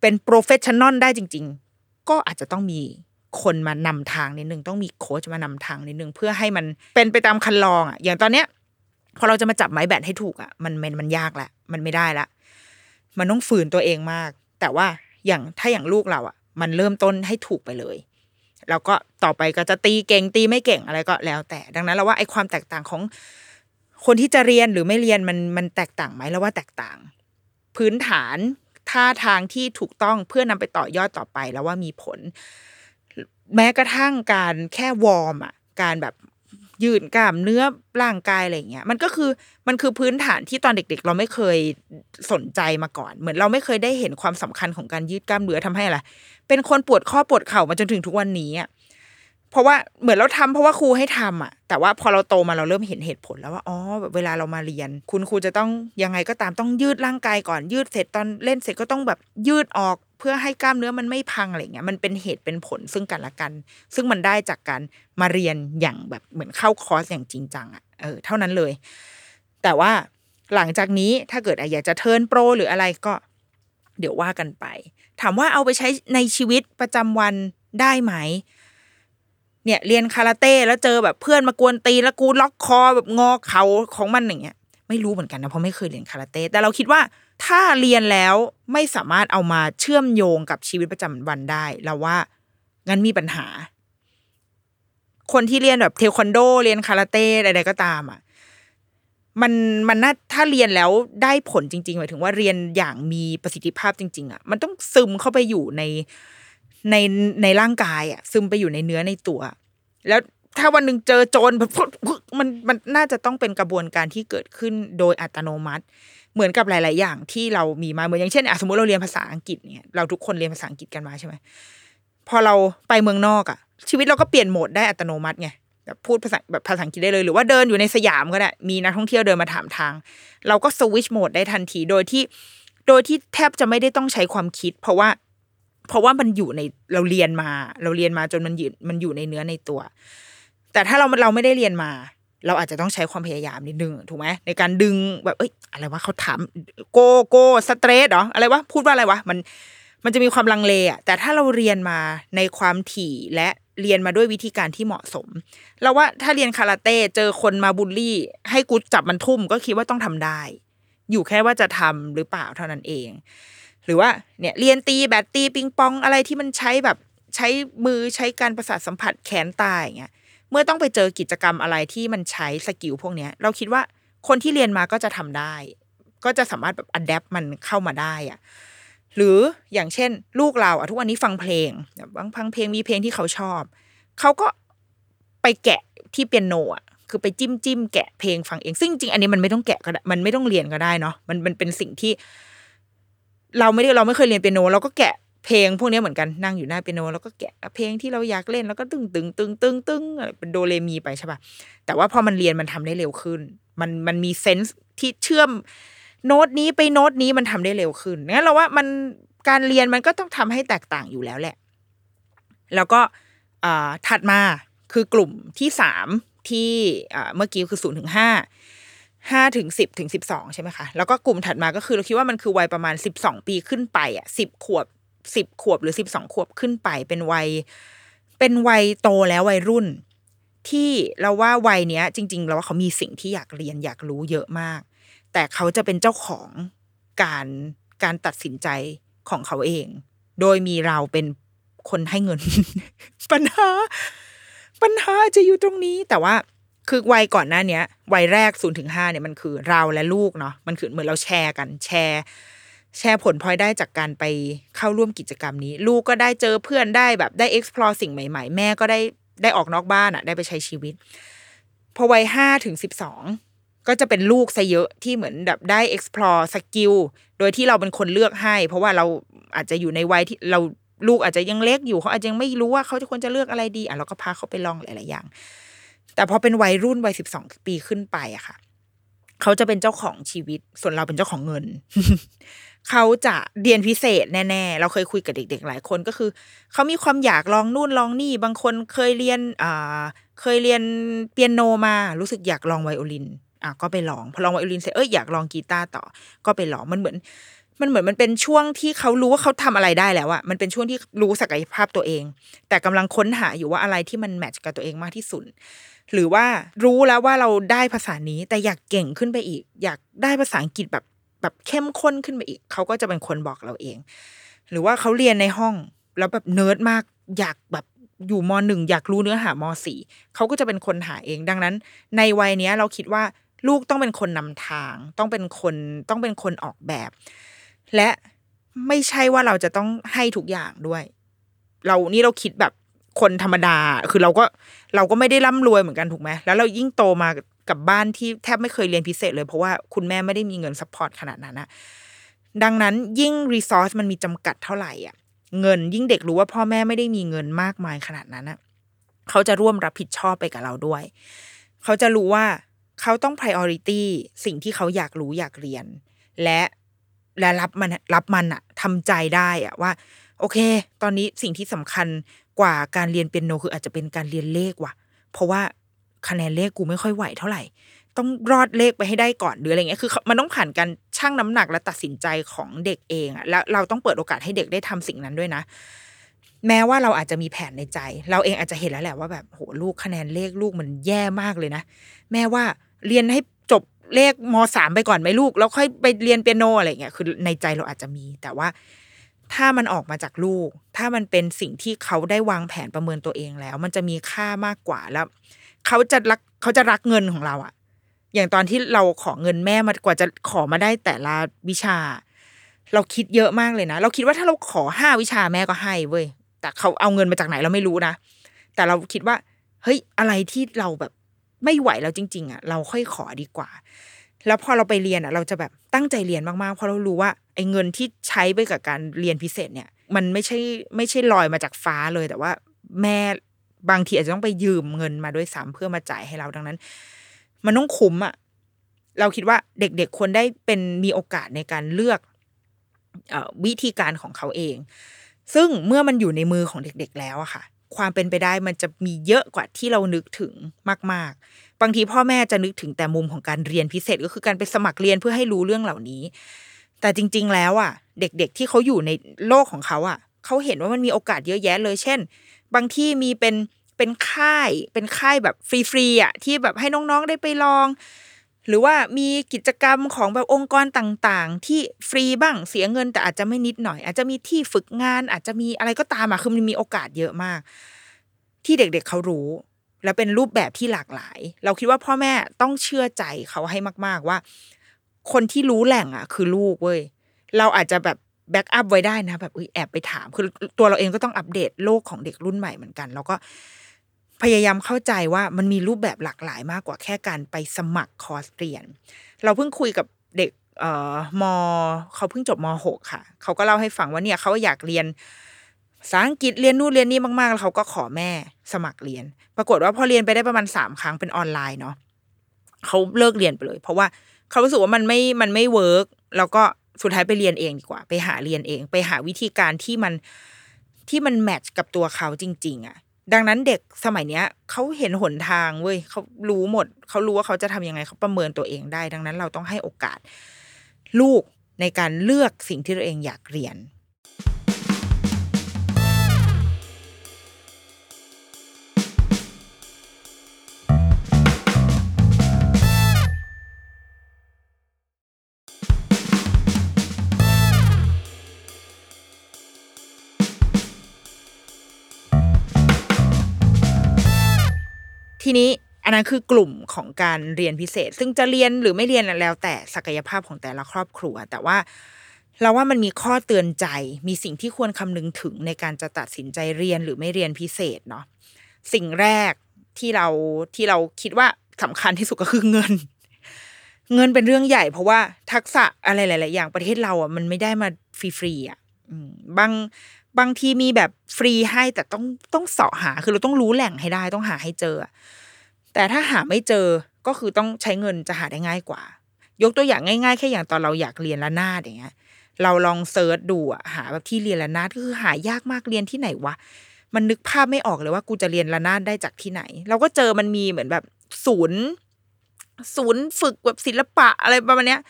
เป็น professional ได้จริง ๆ ก็อาจจะต้องมีคนมานำทางนิดนึงต้องมีโค้ชมานำทางนิดนึงเพื่อให้มันเป็นไปตามคันลองอะอย่างตอนเนี้ยพอเราจะมาจับไม้แบตให้ถูกอะมันมันมันยากละมันไม่ได้ละ มันต้องฝืนตัวเองมาก แต่ว่าอย่างถ้าอย่างลูกเราอะ มันเริ่มต้นให้ถูกไปเลย แล้วก็ต่อไปก็จะตีเก่งตีไม่เก่งอะไรก็แล้ว แต่ดังนั้นเราว่าไอ้ความแตกต่างของคนที่จะเรียนหรือไม่เรียนมันมันแตกต่างไหมแล้วว่าแตกต่าง พื้นฐานท่าทางที่ถูกต้องเพื่อนำไปต่อยอดต่อไปแล้วว่ามีผล แม้กระทั่งการแค่วอร์มอะการแบบ ยืดกล้ามเนื้อร่างกายอะไรเงี้ยมันก็คือมันคือพื้นฐานที่ตอนเด็ก ๆ เราไม่เคยสนใจมาก่อน เหมือนเราไม่เคยได้เห็นความสำคัญของการยืดกล้ามเนื้อทำให้อะไรเป็นคนปวดข้อปวดเข่ามาจนถึงทุกวันนี้อะ เพราะว่าเหมือนเราทำเพราะว่าครูให้ทำอะ แต่ว่าพอเราโตมาเราเริ่มเห็นเหตุผลแล้วว่าอ๋อแบบเวลาเรามาเรียน คุณครูจะต้องยังไงก็ตามต้องยืดร่างกายก่อนยืดเสร็จตอนเล่นเสร็จก็ต้องแบบยืดออกเพื่อให้กล้ามเนื้อมันไม่พังอะไรเงี้ยมันเป็นเหตุเป็นผลซึ่งกันและกัน ซึ่งมันได้จากการมาเรียนอย่างแบบเหมือนเข้าคอร์สอย่างจริงจังอะเออเท่านั้นเลย แต่ว่าหลังจากนี้ถ้าเกิดอยากจะเทิร์นโปรหรืออะไรก็เดี๋ยวว่ากันไป ถามว่าเอาไปใช้ในชีวิตประจำวันได้ไหม เนี่ยเรียนคาราเต้แล้วเจอแบบเพื่อนมากวนตีแล้วกูล็อกคอแบบงอเขาของมันอย่างเงี้ย ไม่รู้เหมือนกันนะเพราะไม่เคยเรียนคาราเต้แต่เราคิดว่าถ้าเรียนแล้วไม่สามารถเอามาเชื่อมโยงกับชีวิตประจำวันได้เราว่างั้นมีปัญหา คนที่เรียนแบบเทควันโด เรียนคาราเต้อะไรก็ตามอะมันมันน่าถ้าเรียนแล้วได้ผลจริงๆหมายถึงว่าเรียนอย่างมีประสิทธิภาพจริง ๆ อะ มันต้องซึมเข้าไปอยู่ใน ในในร่างกายอะซึมไปอยู่ในเนื้อในตัว แล้วถ้าวันหนึ่งเจอโจรมันมันน่าจะต้องเป็นกระบวนการที่เกิดขึ้นโดยอัตโนมัติ เหมือนกับหลาย ๆ อย่างที่เรามีมาเหมือนอย่างเช่นอะสมมติเราเรียนภาษาอังกฤษเนี่ยเราทุกคนเรียนภาษาอังกฤษกันมาใช่ไหมพอเราไปเมืองนอกอะ ชีวิตเราก็เปลี่ยนโหมดได้อัตโนมัติไงแบบพูดภาษาแบบภาษาอังกฤษได้เลยหรือว่าเดินอยู่ในสยามก็ได้มีนักท่องเที่ยวเดินมาถามทาง เราก็สวิชโหมดได้ทันทีโดยที่ โดยที่แทบจะไม่ได้ต้องใช้ความคิด เพราะว่า เพราะว่ามันอยู่ในเราเรียนมา เราเรียนมาจนมันยู่มันอยู่ในเนื้อในตัว แต่ถ้าเราเราไม่ได้เรียนมา เราอาจจะต้องใช้ความพยายามนิดนึงถูกไหมในการดึงแบบเอ้ยอะไรวะเขาถามโกโก้สเตรสเหรออะไรวะพูดว่าอะไรวะมันมันจะมีความลังเลอะแต่ถ้าเราเรียนมาในความถี่และเรียนมาด้วยวิธีการที่เหมาะสม เราว่าถ้าเรียนคาราเต้เจอคนมาบูลลี่ ให้กูจับมันทุ่มก็คิดว่าต้องทำได้ อยู่แค่ว่าจะทำหรือเปล่าเท่านั้นเอง หรือว่าเนี่ยเรียนตีแบดตีปิงปองอะไรที่มันใช้แบบใช้มือใช้การประสาทสัมผัสแขนตาอย่างเงี้ยเมื่อต้องไปเจอกิจกรรมอะไรที่มันใช้ skill พวกเนี้ย เราคิดว่าคนที่เรียนมาก็จะทำได้ ก็จะสามารถแบบ adapt มันเข้ามาได้อะหรืออย่างเช่น ลูกเราอะทุกวันนี้ฟังเพลงบางฟังเพลงมีเพลงที่เขาชอบ เขาก็ไปแกะที่เปียโนอะคือไปจิ้มจิ้มแกะเพลงฟังเอง ซึ่งจริงอันนี้มันไม่ต้องแกะก็ได้มันไม่ต้องเรียนก็ได้เนาะมันมันเป็นสิ่งที่ เราไม่ได้เราไม่เคยเรียนเปียโนเราก็แกะเพลงพวกนี้เหมือนกันนั่งอยู่หน้าเปียโนแล้วก็แกะเพลงที่เราอยากเล่นแล้วก็ตึงตึงตึงตึงตึงเป็นโดเรมีไปใช่ปะแต่ว่าพอมันเรียนมันทำได้เร็วขึ้น มันมันมีเซนส์ที่เชื่อมโน้ตนี้ไปโน้ตนี้มันทำได้เร็วขึ้นงั้นเราว่ามันการเรียนมันก็ต้องทำให้แตกต่างอยู่แล้วแหละ แล้วก็ถัดมาคือกลุ่มที่สามที่เมื่อกี้คือศูนย์ถึงห้า ห้าถึงสิบถึงสิบสองใช่ไหมคะ แล้วก็กลุ่มถัดมาก็คือเราคิดว่ามันคือวัยประมาณสิบสองปีขึ้นไปอะสิบขวบสิบขวบหรือสิบสองขวบขึ้นไป เป็นวัย เป็นวัยโตแล้ววัยรุ่น ที่เราว่าวัยเนี้ย จริงๆเราว่าเขามีสิ่งที่อยากเรียนอยากรู้เยอะมาก แต่เขาจะเป็นเจ้าของการการตัดสินใจของเขาเอง โดยมีเราเป็นคนให้เงิน ปัญหา ปัญหาจะอยู่ตรงนี้แต่ว่า คือวัยก่อนหน้าเนี้ยวัยแรกศูนย์ถึงห้าเนี่ยมันคือเราและลูกเนาะมันคือเหมือนเราแชร์กันแชร์ แชร์ผลพลอยได้จากการไปเข้าร่วมกิจกรรมนี้ ลูกก็ได้เจอเพื่อนได้แบบได้ explore สิ่งใหม่ๆ แม่ก็ได้ได้ออกนอกบ้านอะ่ะ ได้ไปใช้ชีวิต พอวัยห้าถึงสิบสองก็จะเป็นลูกซะเยอะที่เหมือนแบบได้ explore สกิลโดยที่เราเป็นคนเลือกให้ เพราะว่าเราอาจจะอยู่ในวัยที่เราลูกอาจจะยังเล็กอยู่เขาอาจจะยังไม่รู้ว่าเขาจะควรจะเลือกอะไรดีอะเราก็พาเขาไปลองหลาย ๆ อย่าง แต่พอเป็นวัยรุ่นวัยสิบสองปีขึ้นไปอะค่ะ เขาจะเป็นเจ้าของชีวิต ส่วนเราเป็นเจ้าของเงิน เขาจะเรียนพิเศษแน่ ๆ เราเคยคุยกับเด็ก ๆ หลายคนก็คือ เขามีความอยากลองนู่นลองนี่ บางคนเคยเรียนอ่าเคยเรียนเปียโนมา รู้สึกอยากลองไวโอลินอะก็ไปลอง พอลองไวโอลินเสร็จเอ้ยอยากลองกีตาร์ต่อ ก็ไปลองมันเหมือน มันเหมือนมันเป็นช่วงที่เขารู้ว่าเขาทำอะไรได้แล้วอะมันเป็นช่วงที่รู้ศักยภาพตัวเอง แต่กำลังค้นหาอยู่ว่าอะไรที่มันแมทช์กับตัวเองมากที่สุด หรือว่ารู้แล้วว่าเราได้ภาษานี้ แต่อยากเก่งขึ้นไปอีก อยากได้ภาษาอังกฤษแบบแบบเข้มข้นขึ้นไปอีก เขาก็จะเป็นคนบอกเราเอง หรือว่าเขาเรียนในห้องแล้วแบบเนิร์ดมากอยากแบบอยู่มหนึ่งอยากรู้เนื้อหามสี่เขาก็จะเป็นคนหาเอง ดังนั้น ในวัยนี้เราคิดว่าลูกต้องเป็นคนนำทาง ต้องเป็นคนต้องเป็นคนออกแบบ และไม่ใช่ว่าเราจะต้องให้ทุกอย่างด้วย เรานี่เราคิดแบบ คนธรรมดา คือเราก็เราก็ไม่ได้ร่ำรวยเหมือนกันถูกไหมแล้วเรายิ่งโตมากับบ้านที่แทบไม่เคยเรียนพิเศษเลยเพราะว่าคุณแม่ไม่ได้มีเงิน support ขนาดนั้นนะดังนั้นยิ่งรีซอสมันมีจำกัดเท่าไหร่อะ เงินยิ่งเด็กรู้ว่าพ่อแม่ไม่ได้มีเงินมากมายขนาดนั้นอะเขาจะร่วมรับผิดชอบไปกับเราด้วย เขาจะรู้ว่าเขาต้อง priority สิ่งที่เขาอยากรู้อยากเรียน และและรับมันรับมันอะทำใจได้อะว่า โอเค ตอนนี้สิ่งที่สำคัญ กว่าการเรียนเปียโนคืออาจจะเป็นการเรียนเลขว่ะ เพราะว่าคะแนนเลขกูไม่ค่อยไหวเท่าไหร่ ต้องรอดเลขไปให้ได้ก่อนหรืออะไรเงี้ยคือ มันต้องผ่านการชั่งน้ำหนักและตัดสินใจของเด็กเองอะแล้วเราต้องเปิดโอกาสให้เด็กได้ทำสิ่งนั้นด้วยนะ แม้ว่าเราอาจจะมีแผนในใจ เราเองอาจจะเห็นแล้วแหละว่าแบบโหลูกคะแนนเลขลูกมันแย่มากเลยนะแม่ว่าเรียนให้จบเลขมสามไปก่อนไหมลูก แล้วค่อยไปเรียนเปียโนอะไรเงี้ยคือในใจเราอาจจะมี แต่ว่า ถ้ามันออกมาจากลูก ถ้ามันเป็นสิ่งที่เขาได้วางแผนประเมินตัวเองแล้ว มันจะมีค่ามากกว่าแล้ว เขาจะรักเขาจะรักเงินของเราอะอย่างตอนที่เราขอเงินแม่มากว่าจะขอมาได้แต่ละวิชา เราคิดเยอะมากเลยนะ เราคิดว่าถ้าเราขอห้าวิชาแม่ก็ให้เว้ยแต่เขาเอาเงินมาจากไหนเราไม่รู้นะแต่เราคิดว่า เฮ้ยอะไรที่เราแบบไม่ไหวแล้วจริง ๆอะเราค่อยขอดีกว่า แล้วพอเราไปเรียนอะ เราจะแบบตั้งใจเรียนมากๆ เพราะเรารู้ว่าไอ้เงินที่ใช้ไปกับการเรียนพิเศษเนี่ย มันไม่ใช่ไม่ใช่ลอยมาจากฟ้าเลย แต่ว่าแม่บางทีอาจจะต้องไปยืมเงินมาด้วยซ้ำเพื่อมาจ่ายให้เราดังนั้น มันต้องคุ้มอะเราคิดว่าเด็กๆควรได้เป็นมีโอกาสในการเลือกอวิธีการของเขาเอง ซึ่งเมื่อมันอยู่ในมือของเด็กๆแล้วอะค่ะ ความเป็นไปได้มันจะมีเยอะกว่าที่เรานึกถึงมาก ๆ บางทีพ่อแม่จะนึกถึงแต่มุมของการเรียนพิเศษก็คือการไปสมัครเรียนเพื่อให้รู้เรื่องเหล่านี้ แต่จริง ๆ แล้วอะ เด็ก ๆ ที่เขาอยู่ในโลกของเขาอะเขาเห็นว่ามันมีโอกาสเยอะแยะเลย เช่น บางที่มีเป็นเป็นค่ายเป็นค่ายแบบฟรีๆอะที่แบบให้น้องๆได้ไปลอง หรือว่ามีกิจกรรมของแบบองค์กรต่างๆ ที่ฟรีบ้างเสียเงินแต่อาจจะไม่นิดหน่อย อาจจะมีที่ฝึกงาน อาจจะมีอะไรก็ตามอะคือมันมีโอกาสเยอะมาก ที่เด็กๆเขารู้ แล้วเป็นรูปแบบที่หลากหลาย เราคิดว่าพ่อแม่ต้องเชื่อใจเขาให้มาก ๆ ว่า คนที่รู้แหล่งอะ คือลูกเว้ยเราอาจจะแบบ backup ไว้ได้นะ แบบแอบไปถาม คือตัวเราเองก็ต้องอัปเดตโลกของเด็กรุ่นใหม่เหมือนกัน แล้วก็พยายามเข้าใจว่ามันมีรูปแบบหลากหลายมากกว่าแค่การไปสมัครคอร์สเรียน เราเพิ่งคุยกับเด็กเอ่อมเขาเพิ่งจบมหกค่ะ เขาก็เล่าให้ฟังว่าเนี่ยเขาอยากเรียน ภาษาอังกฤษเรียนนู่นเรียนนี่มากๆ แล้วเขาก็ขอแม่สมัครเรียน ปรากฏว่าพอเรียนไปได้ประมาณสามครั้งเป็นออนไลน์เนาะเขาเลิกเรียนไปเลย เพราะว่าเขารู้สึกว่ามันไม่มันไม่ work แล้วก็สุดท้ายไปเรียนเองดีกว่า ไปหาเรียนเอง ไปหาวิธีการที่มันที่มัน match กับตัวเขาจริง ๆอะ่ะ ดังนั้นเด็กสมัยเนี้ยเขาเห็นหนทางเว้ยเขารู้หมด เขารู้ว่าเขาจะทำยังไงเขาประเมินตัวเองได้ ดังนั้นเราต้องให้โอกาส ลูกในการเลือกสิ่งที่ตัวเองอยากเรียน ทีนี้อันนั้นคือกลุ่มของการเรียนพิเศษ ซึ่งจะเรียนหรือไม่เรียนแล้วแต่ศักยภาพของแต่ละครอบครัว แต่ว่าเราว่ามันมีข้อเตือนใจ มีสิ่งที่ควรคำนึงถึงในการจะตัดสินใจเรียนหรือไม่เรียนพิเศษเนาะสิ่งแรกที่เราที่เราคิดว่าสำคัญที่สุดก็คือเงิน เงินเป็นเรื่องใหญ่ เพราะว่าทักษะอะไรหลาย ๆ อย่างประเทศเราอะมันไม่ได้มาฟรีๆอะบาง บางทีมีแบบฟรีให้แต่ต้องต้องเสาะหา คือเราต้องรู้แหล่งให้ได้ต้องหาให้เจอ แต่ถ้าหาไม่เจอก็คือต้องใช้เงินจะหาได้ง่ายกว่า ยกตัวอย่างง่ายๆแค่อย่างตอนเราอยากเรียนละนาดอย่างเงี้ย เราลองเซิร์ชดูอะหาแบบที่เรียนละนาดก็คือหายากมากเรียนที่ไหนวะมันนึกภาพไม่ออกเลยว่ากูจะเรียนละนาดได้จากที่ไหน เราก็เจอมันมีเหมือนแบบศูนย์ศูนย์ฝึกแบบศิลปะอะไรประมาณเนี้ย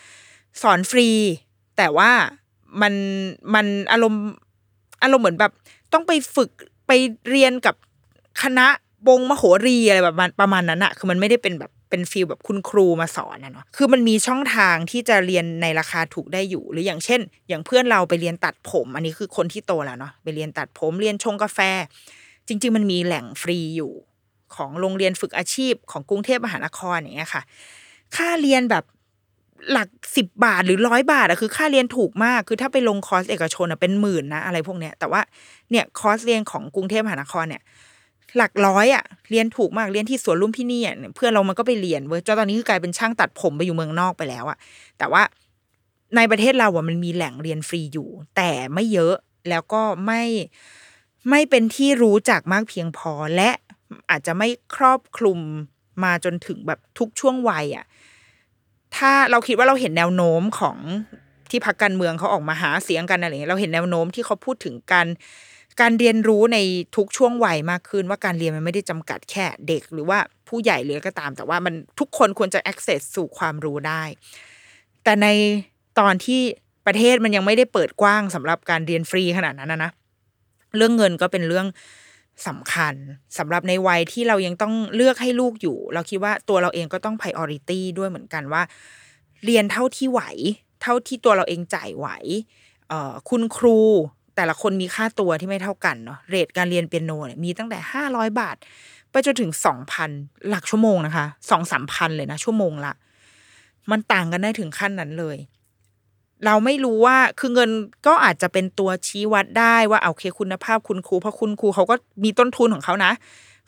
สอนฟรี แต่ว่ามันมันอารมณ์ อารมณ์เหมือนแบบต้องไปฝึกไปเรียนกับคณะวงมโหรีอะไรแบบประมาณนั้นอะคือมันไม่ได้เป็นแบบเป็นฟิลแบบคุณครูมาสอนนะเนาะ คือมันมีช่องทางที่จะเรียนในราคาถูกได้อยู่ หรืออย่างเช่น อย่างเพื่อนเราไปเรียนตัดผม อันนี้คือคนที่โตแล้วเนาะ ไปเรียนตัดผม เรียนชงกาแฟ จริง ๆ มันมีแหล่งฟรีอยู่ของโรงเรียนฝึกอาชีพของกรุงเทพมหานครอย่างเงี้ยค่ะ ค่าเรียนแบบ หลักสิบบาทหรือร้อยบาทอะคือค่าเรียนถูกมาก คือถ้าไปลงคอร์สเอกชนอะเป็นหมื่นนะอะไรพวกเนี้ย แต่ว่าเนี่ยคอร์สเรียนของกรุงเทพมหานครเนี่ย หลักร้อยอะเรียนถูกมากเรียนที่สวนลุมพินีอะเพื่อนเรามันก็ไปเรียนเว้ยจนตอนนี้คือกลายเป็นช่างตัดผมไปอยู่เมืองนอกไปแล้วอะแต่ว่าในประเทศเราอะมันมีแหล่งเรียนฟรีอยู่ แต่ไม่เยอะแล้วก็ไม่ไม่เป็นที่รู้จักมากเพียงพอและอาจจะไม่ครอบคลุมมาจนถึงแบบทุกช่วงวัยอะ ถ้าเราคิดว่าเราเห็นแนวโน้มของที่พักการเมืองเขาออกมาหาเสียงกันอะไรเงี้ยเราเห็นแนวโน้มที่เขาพูดถึงการการเรียนรู้ในทุกช่วงวัยมากขึ้น ว่าการเรียนมันไม่ได้จำกัดแค่เด็ก หรือว่าผู้ใหญ่หรือก็ตาม แต่ว่ามันทุกคนควรจะ access สู่ความรู้ได้ แต่ในตอนที่ประเทศมันยังไม่ได้เปิดกว้างสำหรับการเรียนฟรีขนาดนั้นนะนะเรื่องเงินก็เป็นเรื่อง สำคัญสำหรับในวัยที่เรายังต้องเลือกให้ลูกอยู่ เราคิดว่าตัวเราเองก็ต้อง priority ด้วยเหมือนกันว่า เรียนเท่าที่ไหว เท่าที่ตัวเราเองจ่ายไหวคุณครูแต่ละคนมีค่าตัวที่ไม่เท่ากันเนาะเรทการเรียนเปียโนเนี่ยมีตั้งแต่ห้าร้อยบาท ไปจนถึงสองพันหลักชั่วโมงนะคะสองสามพันเลยนะชั่วโมงละ มันต่างกันได้ถึงขั้นนั้นเลย เราไม่รู้ว่าคือเงินก็อาจจะเป็นตัวชี้วัดได้ว่าโอเคคุณภาพคุณครูเพราะคุณครูเขาก็มีต้นทุนของเขานะ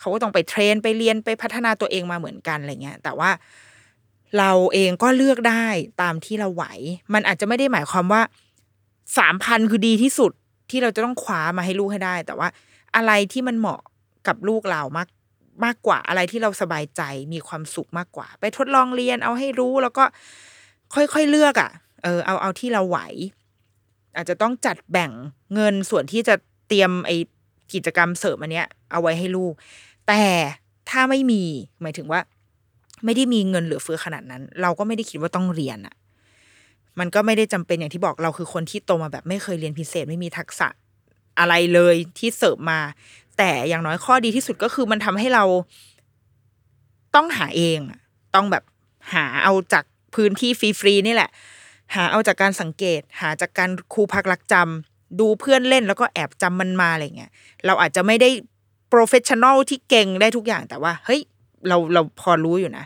เขาก็ต้องไปเทรนไปเรียนไปพัฒนาตัวเองมาเหมือนกันอะไรเงี้ย แต่ว่าเราเองก็เลือกได้ตามที่เราไหว มันอาจจะไม่ได้หมายความว่าสามพันคือดีที่สุดที่เราจะต้องคว้ามาให้ลูกให้ได้ แต่ว่าอะไรที่มันเหมาะกับลูกเรามากมากกว่าอะไรที่เราสบายใจมีความสุขมากกว่า ไปทดลองเรียนเอาให้รู้แล้วก็ค่อยๆเลือกอะ่ะ เออเอาเอาที่เราไหว อาจจะต้องจัดแบ่งเงินส่วนที่จะเตรียมไอกิจกรรมเสริมอันเนี้ย เอาไว้ให้ลูก แต่ถ้าไม่มีหมายถึงว่า ไม่ได้มีเงินเหลือเฟือขนาดนั้น เราก็ไม่ได้คิดว่าต้องเรียนอะมันก็ไม่ได้จำเป็นอย่างที่บอกเราคือคนที่โตมาแบบไม่เคยเรียนพิเศษไม่มีทักษะอะไรเลยที่เสริมมา แต่อย่างน้อยข้อดีที่สุดก็คือมันทำให้เราต้องหาเองอะต้องแบบหาเอาจากพื้นที่ฟรีๆนี่แหละ หาเอาจากการสังเกต หาจากการครูพักลักจำดูเพื่อนเล่นแล้วก็แอบจำมันมาอะไรเงี้ยเราอาจจะไม่ได้ professional ที่เก่งได้ทุกอย่างแต่ว่า เฮ้ย เราเราพอรู้อยู่นะ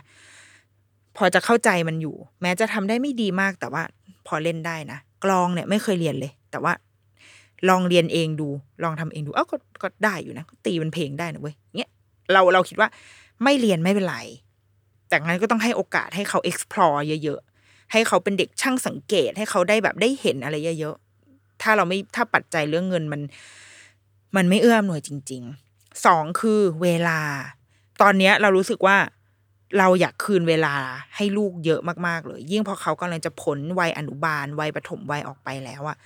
พอจะเข้าใจมันอยู่ แม้จะทำได้ไม่ดีมากแต่ว่าพอเล่นได้นะกลองเนี่ยไม่เคยเรียนเลย แต่ว่า ลองเรียนเองดู ลองทำเองดูเอ้าก็ก็ได้อยู่นะตีเป็นเพลงได้นะเว้ยเงี้ยเราเราคิดว่าไม่เรียนไม่เป็นไรแต่งั้นก็ต้องให้โอกาสให้เขา explore เยอะๆ ให้เขาเป็นเด็กช่างสังเกตให้เขาได้แบบได้เห็นอะไรเยอะๆถ้าเราไม่ถ้าปัจจัยเรื่องเงินมัน มันไม่เอื้อมหน่วยจริงๆสองคือเวลา ตอนเนี้ยเรารู้สึกว่าเราอยากคืนเวลาให้ลูกเยอะมากๆเลย ยิ่งพอเขากำลังจะพ้นวัยอนุบาลวัยประถมวัยออกไปแล้วอะ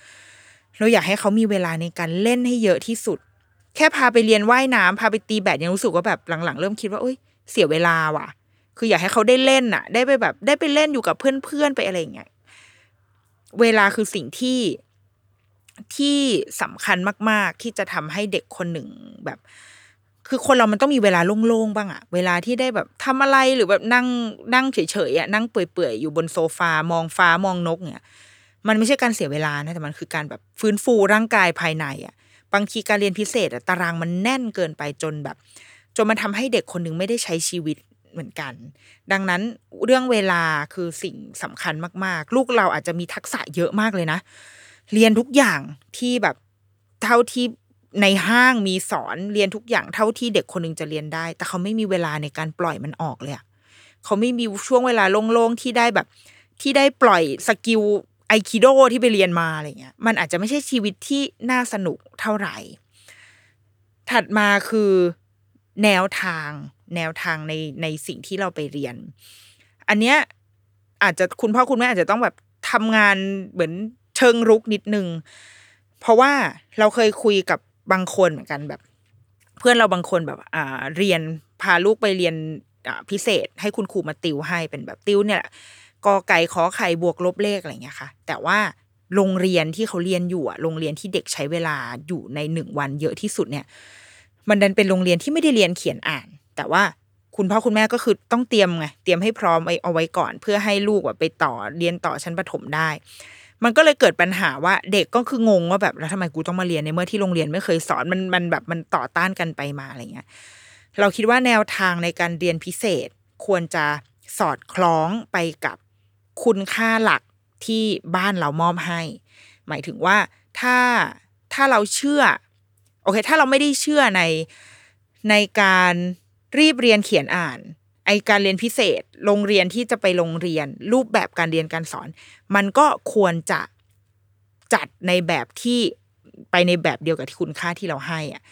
เราอยากให้เขามีเวลาในการเล่นให้เยอะที่สุด แค่พาไปเรียนว่ายน้ำพาไปตีแบดยังรู้สึกว่าแบบหลังๆ เริ่มคิดว่าเอ้ยเสียเวลาว่ะ คืออยากให้เขาได้เล่นน่ะได้ไปแบบ ได้ไปเล่นอยู่กับเพื่อนๆไปอะไรอย่างเงี้ยเวลาคือสิ่งที่ที่สำคัญมาก ๆ ที่จะทำให้เด็กคนหนึ่งแบบ คือคนเรามันต้องมีเวลาโล่งๆบ้างอะเวลาที่ได้แบบทำอะไรหรือแบบนั่งนั่งเฉยๆอะนั่งเปื่อยๆอยู่บนโซฟามองฟ้ามองนกเนี่ยมันไม่ใช่การเสียเวลานะแต่มันคือการแบบฟื้นฟูร่างกายภายในอะบางทีการเรียนพิเศษอะตารางมันแน่นเกินไปจนแบบ จนมันทำให้เด็กคนหนึ่งไม่ได้ใช้ชีวิต เหมือนกัน ดังนั้นเรื่องเวลาคือสิ่งสำคัญมาก ๆ ลูกเราอาจจะมีทักษะเยอะมากเลยนะ เรียนทุกอย่างที่แบบเท่าที่ในห้างมีสอนเรียนทุกอย่างเท่าที่เด็กคนหนึ่งจะเรียนได้ แต่เขาไม่มีเวลาในการปล่อยมันออกเลยเขาไม่มีช่วงเวลาโล่งๆที่ได้แบบ ที่ได้ปล่อยสกิลไอคิโดที่ไปเรียนมาอะไรเงี้ย มันอาจจะไม่ใช่ชีวิตที่น่าสนุกเท่าไหร่ ถัดมาคือแนวทาง แนวทางในในสิ่งที่เราไปเรียน อันเนี้ยอาจจะคุณพ่อคุณแม่อาจจะต้องแบบทำงานเหมือนเชิงรุกนิดนึง เพราะว่าเราเคยคุยกับบางคนเหมือนกันแบบ เพื่อนเราบางคนแบบอ่าเรียนพาลูกไปเรียนพิเศษ ให้คุณครูมาติวให้เป็นแบบติวเนี่ยแหละกอไก่ขอไข่บวกลบเลขอะไรเงี้ยค่ะ แต่ว่าโรงเรียนที่เขาเรียนอยู่อะโรงเรียนที่เด็กใช้เวลาอยู่ในหนึ่งวันเยอะที่สุดเนี่ย มันดันเป็นโรงเรียนที่ไม่ได้เรียนเขียนอ่าน แต่ว่าคุณพ่อคุณแม่ก็คือต้องเตรียมไงเตรียมให้พร้อมเอาไว้ก่อน เพื่อให้ลูกแบบไปต่อเรียนต่อชั้นประถมได้ มันก็เลยเกิดปัญหาว่าเด็กก็คืองงว่าแบบแล้วทำไมกูต้องมาเรียนในเมื่อที่โรงเรียนไม่เคยสอนมันมันแบบมันต่อต้านกันไปมาอะไรเงี้ยเราคิดว่าแนวทางในการเรียนพิเศษควรจะสอดคล้องไปกับคุณค่าหลักที่บ้านเรามอบให้ หมายถึงว่าถ้าถ้าเราเชื่อโอเค ถ้าเราไม่ได้เชื่อในในการ รีบเรียนเขียนอ่าน ไอการเรียนพิเศษ โรงเรียนที่จะไปโรงเรียน รูปแบบการเรียนการสอน มันก็ควรจะจัดในแบบที่ไปในแบบเดียวกับที่คุณค่าที่เราให้อะ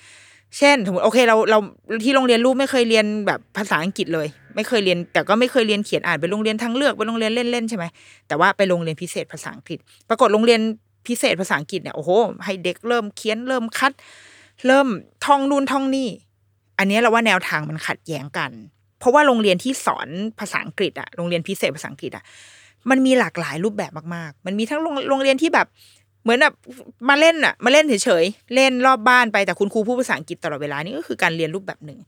เช่นสมมติโอเคเราเราที่โรงเรียนลูกไม่เคยเรียนแบบภาษาอังกฤษเลย ไม่เคยเรียน แต่ก็ไม่เคยเรียนเขียนอ่านเป็นโรงเรียนทางเลือกเป็นโรงเรียนเล่นๆใช่ไหมแต่ว่าไปโรงเรียนพิเศษภาษาอังกฤษ ปรากฏโรงเรียนพิเศษภาษาอังกฤษเนี่ยโอ้โหให้เด็กเริ่มเขียนเริ่มคัด เริ่มท่องนู่นท่องนี่ อันนี้เราว่าแนวทางมันขัดแย้งกัน เพราะว่าโรงเรียนที่สอนภาษาอังกฤษอะโรงเรียนพิเศษภาษาอังกฤษอะมันมีหลากหลายรูปแบบมากๆ มันมีทั้งโรงเรียนที่แบบเหมือนแบบมาเล่นอะมาเล่นเฉยๆเล่นรอบบ้านไปแต่คุณครูพูดภาษาอังกฤษตลอดเวลานี่ก็คือการเรียนรูปแบบหนึ่ง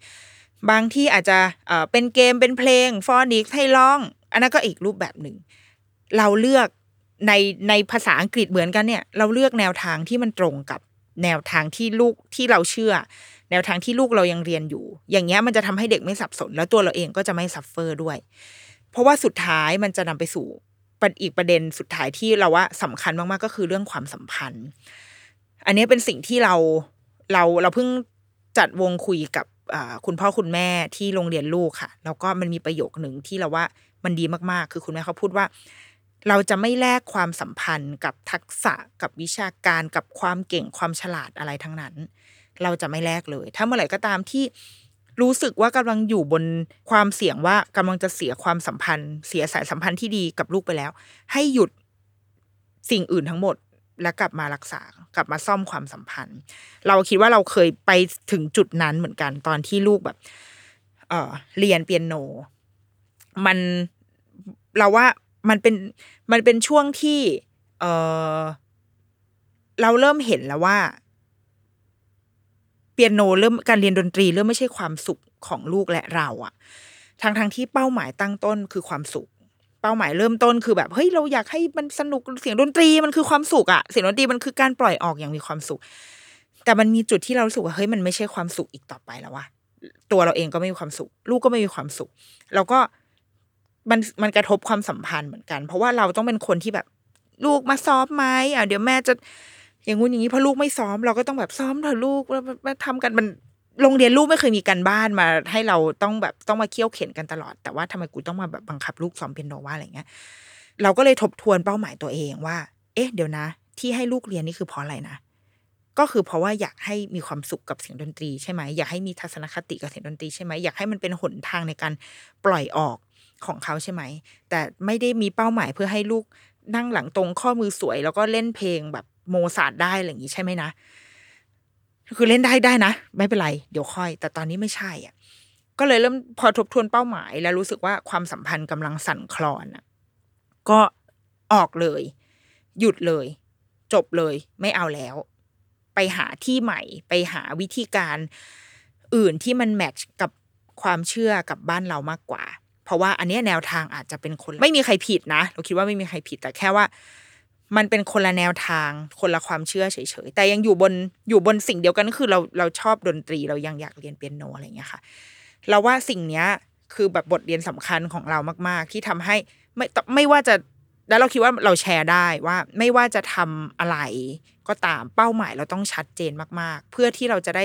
บางที่อาจจะเอ่อเป็นเกมเป็นเพลง phonics ให้ร้อง อันนั้นก็อีกรูปแบบหนึ่ง เราเลือกในในภาษาอังกฤษเหมือนกันเนี่ย เราเลือกแนวทางที่มันตรงกับแนวทางที่ลูกที่เราเชื่อ แนวทางที่ลูกเรายังเรียนอยู่ อย่างเงี้ยมันจะทำให้เด็กไม่สับสน แล้วตัวเราเองก็จะไม่ suffer ด้วย เพราะว่าสุดท้ายมันจะนำไปสู่อีกประเด็นสุดท้ายที่เราว่าสำคัญมากๆก็คือเรื่องความสัมพันธ์ อันนี้เป็นสิ่งที่เราเราเราเพิ่งจัดวงคุยกับคุณพ่อคุณแม่ที่โรงเรียนลูกค่ะ แล้วก็มันมีประโยคหนึ่งที่เราว่ามันดีมากๆ คือคุณแม่เขาพูดว่า เราจะไม่แลกความสัมพันธ์กับทักษะกับวิชาการกับความเก่งความฉลาดอะไรทั้งนั้น เราจะไม่แลกเลย ถ้าเมื่อไหร่ก็ตามที่รู้สึกว่ากำลังอยู่บนความเสี่ยงว่ากำลังจะเสียความสัมพันธ์ เสียสายสัมพันธ์ที่ดีกับลูกไปแล้ว ให้หยุดสิ่งอื่นทั้งหมดและกลับมารักษากลับมาซ่อมความสัมพันธ์ เราคิดว่าเราเคยไปถึงจุดนั้นเหมือนกันตอนที่ลูกแบบ เออเรียนเปียโน มันเราว่ามันเป็นมันเป็นช่วงที่ เออเราเริ่มเห็นแล้วว่า เปียโนเริ่มการเรียนดนตรีเริ่มไม่ใช่ความสุขของลูกและเราอะทั้งทั้งที่เป้าหมายตั้งต้นคือความสุข เป้าหมายเริ่มต้นคือแบบเฮ้ยเราอยากให้มันสนุกเสียงดนตรีมันคือความสุขอะเสียงดนตรีมันคือการปล่อยออกอย่างมีความสุข แต่มันมีจุดที่เรารู้สึกว่าเฮ้ยมันไม่ใช่ความสุขอีกต่อไปแล้วว่ะตัวเราเองก็ไม่มีความสุข ลูกก็ไม่มีความสุข แล้วก็มันมันกระทบความสัมพันธ์เหมือนกัน เพราะว่าเราต้องเป็นคนที่แบบ ลูกมาซ้อมไหมอะเดี๋ยวแม่จะ อย่างงู้นอย่างนี้พอลูกไม่ซ้อมเราก็ต้องแบบซ้อมเถอะลูกแล้วมาทำกันมันโรงเรียนลูกไม่เคยมีการบ้านมา ให้เราต้องแบบต้องมาเคี่ยวเข็นกันตลอด แต่ว่าทำไมกูต้องมาแบบบังคับลูกซ้อมเปียโนว่าอะไรเงี้ย เราก็เลยทบทวนเป้าหมายตัวเองว่า เอ๊ะ เดี๋ยวนะ ที่ให้ลูกเรียนนี่คือเพราะอะไรนะก็คือเพราะว่าอยากให้มีความสุขกับเสียงดนตรีใช่ไหมอยากให้มีทัศนคติกับเสียงดนตรีใช่ไหมอยากให้มันเป็นหนทางในการปล่อยออกของเขาใช่ไหมแต่ไม่ได้มีเป้าหมายเพื่อให้ลูกนั่งหลังตรงข้อมือสวย แล้วก็เล่นเพลงแบบ โมซารได้อะไรอย่างนี้ใช่ไหมนะคือเล่นได้ได้นะ ไม่เป็นไร เดี๋ยวค่อย แต่ตอนนี้ไม่ใช่อะ ก็เลยเริ่มพอทบทวนเป้าหมาย แล้วรู้สึกว่าความสัมพันธ์กำลังสั่นคลอนอะ ก็ออกเลย หยุดเลย จบเลย ไม่เอาแล้ว ไปหาที่ใหม่ ไปหาวิธีการอื่นที่มันแมทช์กับความเชื่อกับบ้านเรามากกว่า เพราะว่าอันนี้แนวทางอาจจะเป็นคน ไม่มีใครผิดนะเราคิดว่าไม่มีใครผิดแต่แค่ว่า มันเป็นคนละแนวทางคนละความเชื่อเฉยๆ แต่ยังอยู่บนอยู่บนสิ่งเดียวกันก็คือเราเราชอบดนตรีเรายังอยากเรียนเปียโนอะไรอย่างเงี้ยค่ะ เราว่าสิ่งเนี้ยคือแบบบทเรียนสำคัญของเรามาก ๆ ที่ทำให้ไม่ไม่ว่าจะแล้วเราคิดว่าเราแชร์ได้ว่าไม่ว่าจะทำอะไรก็ตามเป้าหมายเราต้องชัดเจนมากๆ เพื่อที่เราจะได้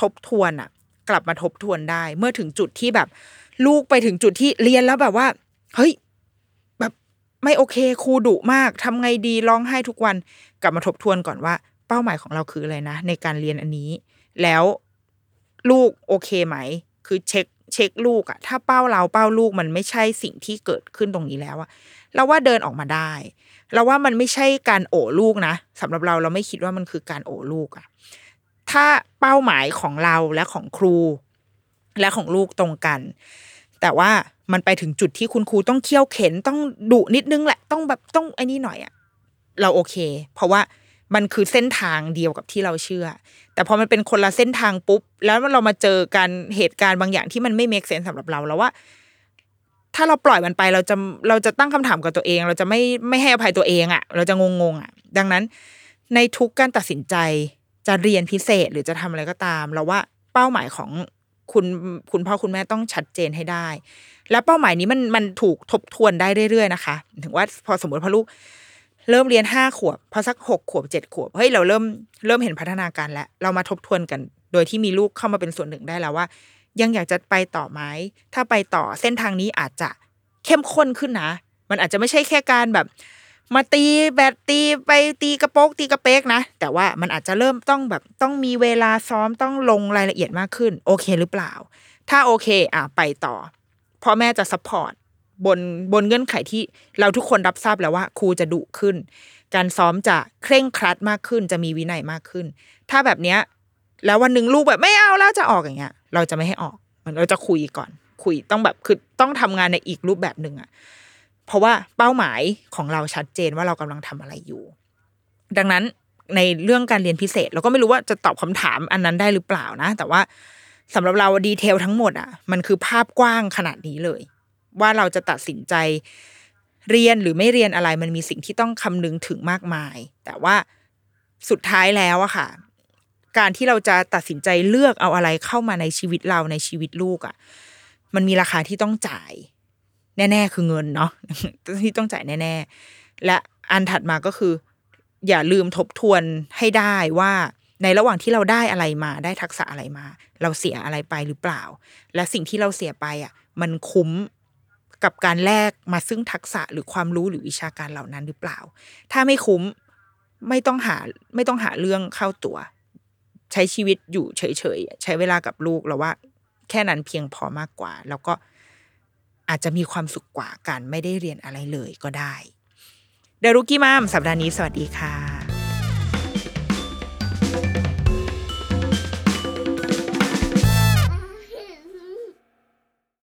ทบทวนอะ กลับมาทบทวนได้ เมื่อถึงจุดที่แบบ ลูกไปถึงจุดที่เรียนแล้วแบบว่า เฮ้ย ไม่โอเคครูดุมากทำไงดีร้องไห้ทุกวันกลับมาทบทวนก่อนว่า เป้าหมายของเราคืออะไรนะ ในการเรียนอันนี้ แล้วลูกโอเคไหม คือเช็คเช็คลูกอะถ้าเป้าเราเป้าลูกมันไม่ใช่สิ่งที่เกิดขึ้นตรงนี้แล้วอะเราว่าเดินออกมาได้เราว่ามันไม่ใช่การโอบลูกนะสำหรับเราเราไม่คิดว่ามันคือการโอบลูกอะถ้าเป้าหมายของเราและของครู และของลูกตรงกัน แต่ว่า มันไปถึงจุดที่คุณครูต้องเคี่ยวเข็นต้องดุนิดนึงแหละต้องแบบต้องไอ้นี่หน่อยอะเราโอเค เพราะว่ามันคือเส้นทางเดียวกับที่เราเชื่อ แต่พอมันเป็นคนละเส้นทางปุ๊บ แล้วเรามาเจอการเหตุการณ์บางอย่างที่มันไม่เมกเซนสำหรับเราแล้วว่า ถ้าเราปล่อยมันไปเราจะเราจะตั้งคำถามกับตัวเอง เราจะไม่ไม่ให้อภัยตัวเองอะ่ะ เราจะงงๆอะ่ะ ดังนั้น ในทุกการตัดสินใจจะเรียนพิเศษหรือจะทำอะไรก็ตาม เราว่าเป้าหมายของคุณคุณพ่อคุณแม่ต้องชัดเจนให้ได้ แล้วเป้าหมายนี้มันมันถูกทบทวนได้เรื่อยๆนะคะ ถึงว่าพอสมมติพอลูก เริ่มเรียนห้าขวบพอสักหกขวบเจ็ดขวบเฮ้ยเราเริ่มเริ่มเห็นพัฒนาการแล้ว เรามาทบทวนกัน โดยที่มีลูกเข้ามาเป็นส่วนหนึ่งได้แล้วว่า ยังอยากจะไปต่อไหมถ้าไปต่อเส้นทางนี้อาจจะเข้มข้นขึ้นนะ มันอาจจะไม่ใช่แค่การแบบ มาตีแบตตีไปตีกระโปกตีกระเป๊กนะ แต่ว่ามันอาจจะเริ่มต้องแบบต้องมีเวลาซ้อมต้องลงรายละเอียดมากขึ้น โอเคหรือเปล่า ถ้าโอเค อะไปต่อ พ่อแม่จะ support บนบนเงื่อนไขที่เราทุกคนรับทราบแล้วว่า ครูจะดุขึ้น การซ้อมจะเคร่งครัดมากขึ้น จะมีวินัยมากขึ้น ถ้าแบบเนี้ย แล้ววันหนึ่งลูกแบบไม่เอาแล้วจะออกอย่างเงี้ย เราจะไม่ให้ออกมันเราจะคุยก่อน คุยต้องแบบคือต้องทำงานในอีกรูปแบบหนึ่งอะเพราะว่าเป้าหมายของเราชัดเจนว่าเรากำลังทำอะไรอยู่ ดังนั้นในเรื่องการเรียนพิเศษ เราก็ไม่รู้ว่าจะตอบคำถามอันนั้นได้หรือเปล่านะ แต่ว่า สำหรับเราดีเทลทั้งหมดอะ มันคือภาพกว้างขนาดนี้เลย ว่าเราจะตัดสินใจเรียนหรือไม่เรียนอะไรมันมีสิ่งที่ต้องคำนึงถึงมากมาย แต่ว่าสุดท้ายแล้วอะค่ะ การที่เราจะตัดสินใจเลือกเอาอะไรเข้ามาในชีวิตเราในชีวิตลูกอะมันมีราคาที่ต้องจ่าย แน่ ๆ คือเงินเนาะที่ต้องจ่ายแน่ ๆ และอันถัดมาก็คือ อย่าลืมทบทวนให้ได้ว่า ในระหว่างที่เราได้อะไรมาได้ทักษะอะไรมา เราเสียอะไรไปหรือเปล่า และสิ่งที่เราเสียไปอะ มันคุ้มกับการแลกมาซึ่งทักษะหรือความรู้หรือวิชาการเหล่านั้นหรือเปล่า ถ้าไม่คุ้มไม่ต้องหาไม่ต้องหาเรื่องเข้าตัว ใช้ชีวิตอยู่เฉยๆใช้เวลากับลูกเราว่า แค่นั้นเพียงพอมากกว่า แล้วก็อาจจะมีความสุขกว่าการไม่ได้เรียนอะไรเลยก็ได้เดรุกี้มามสัปดาห์นี้สวัสดีค่ะ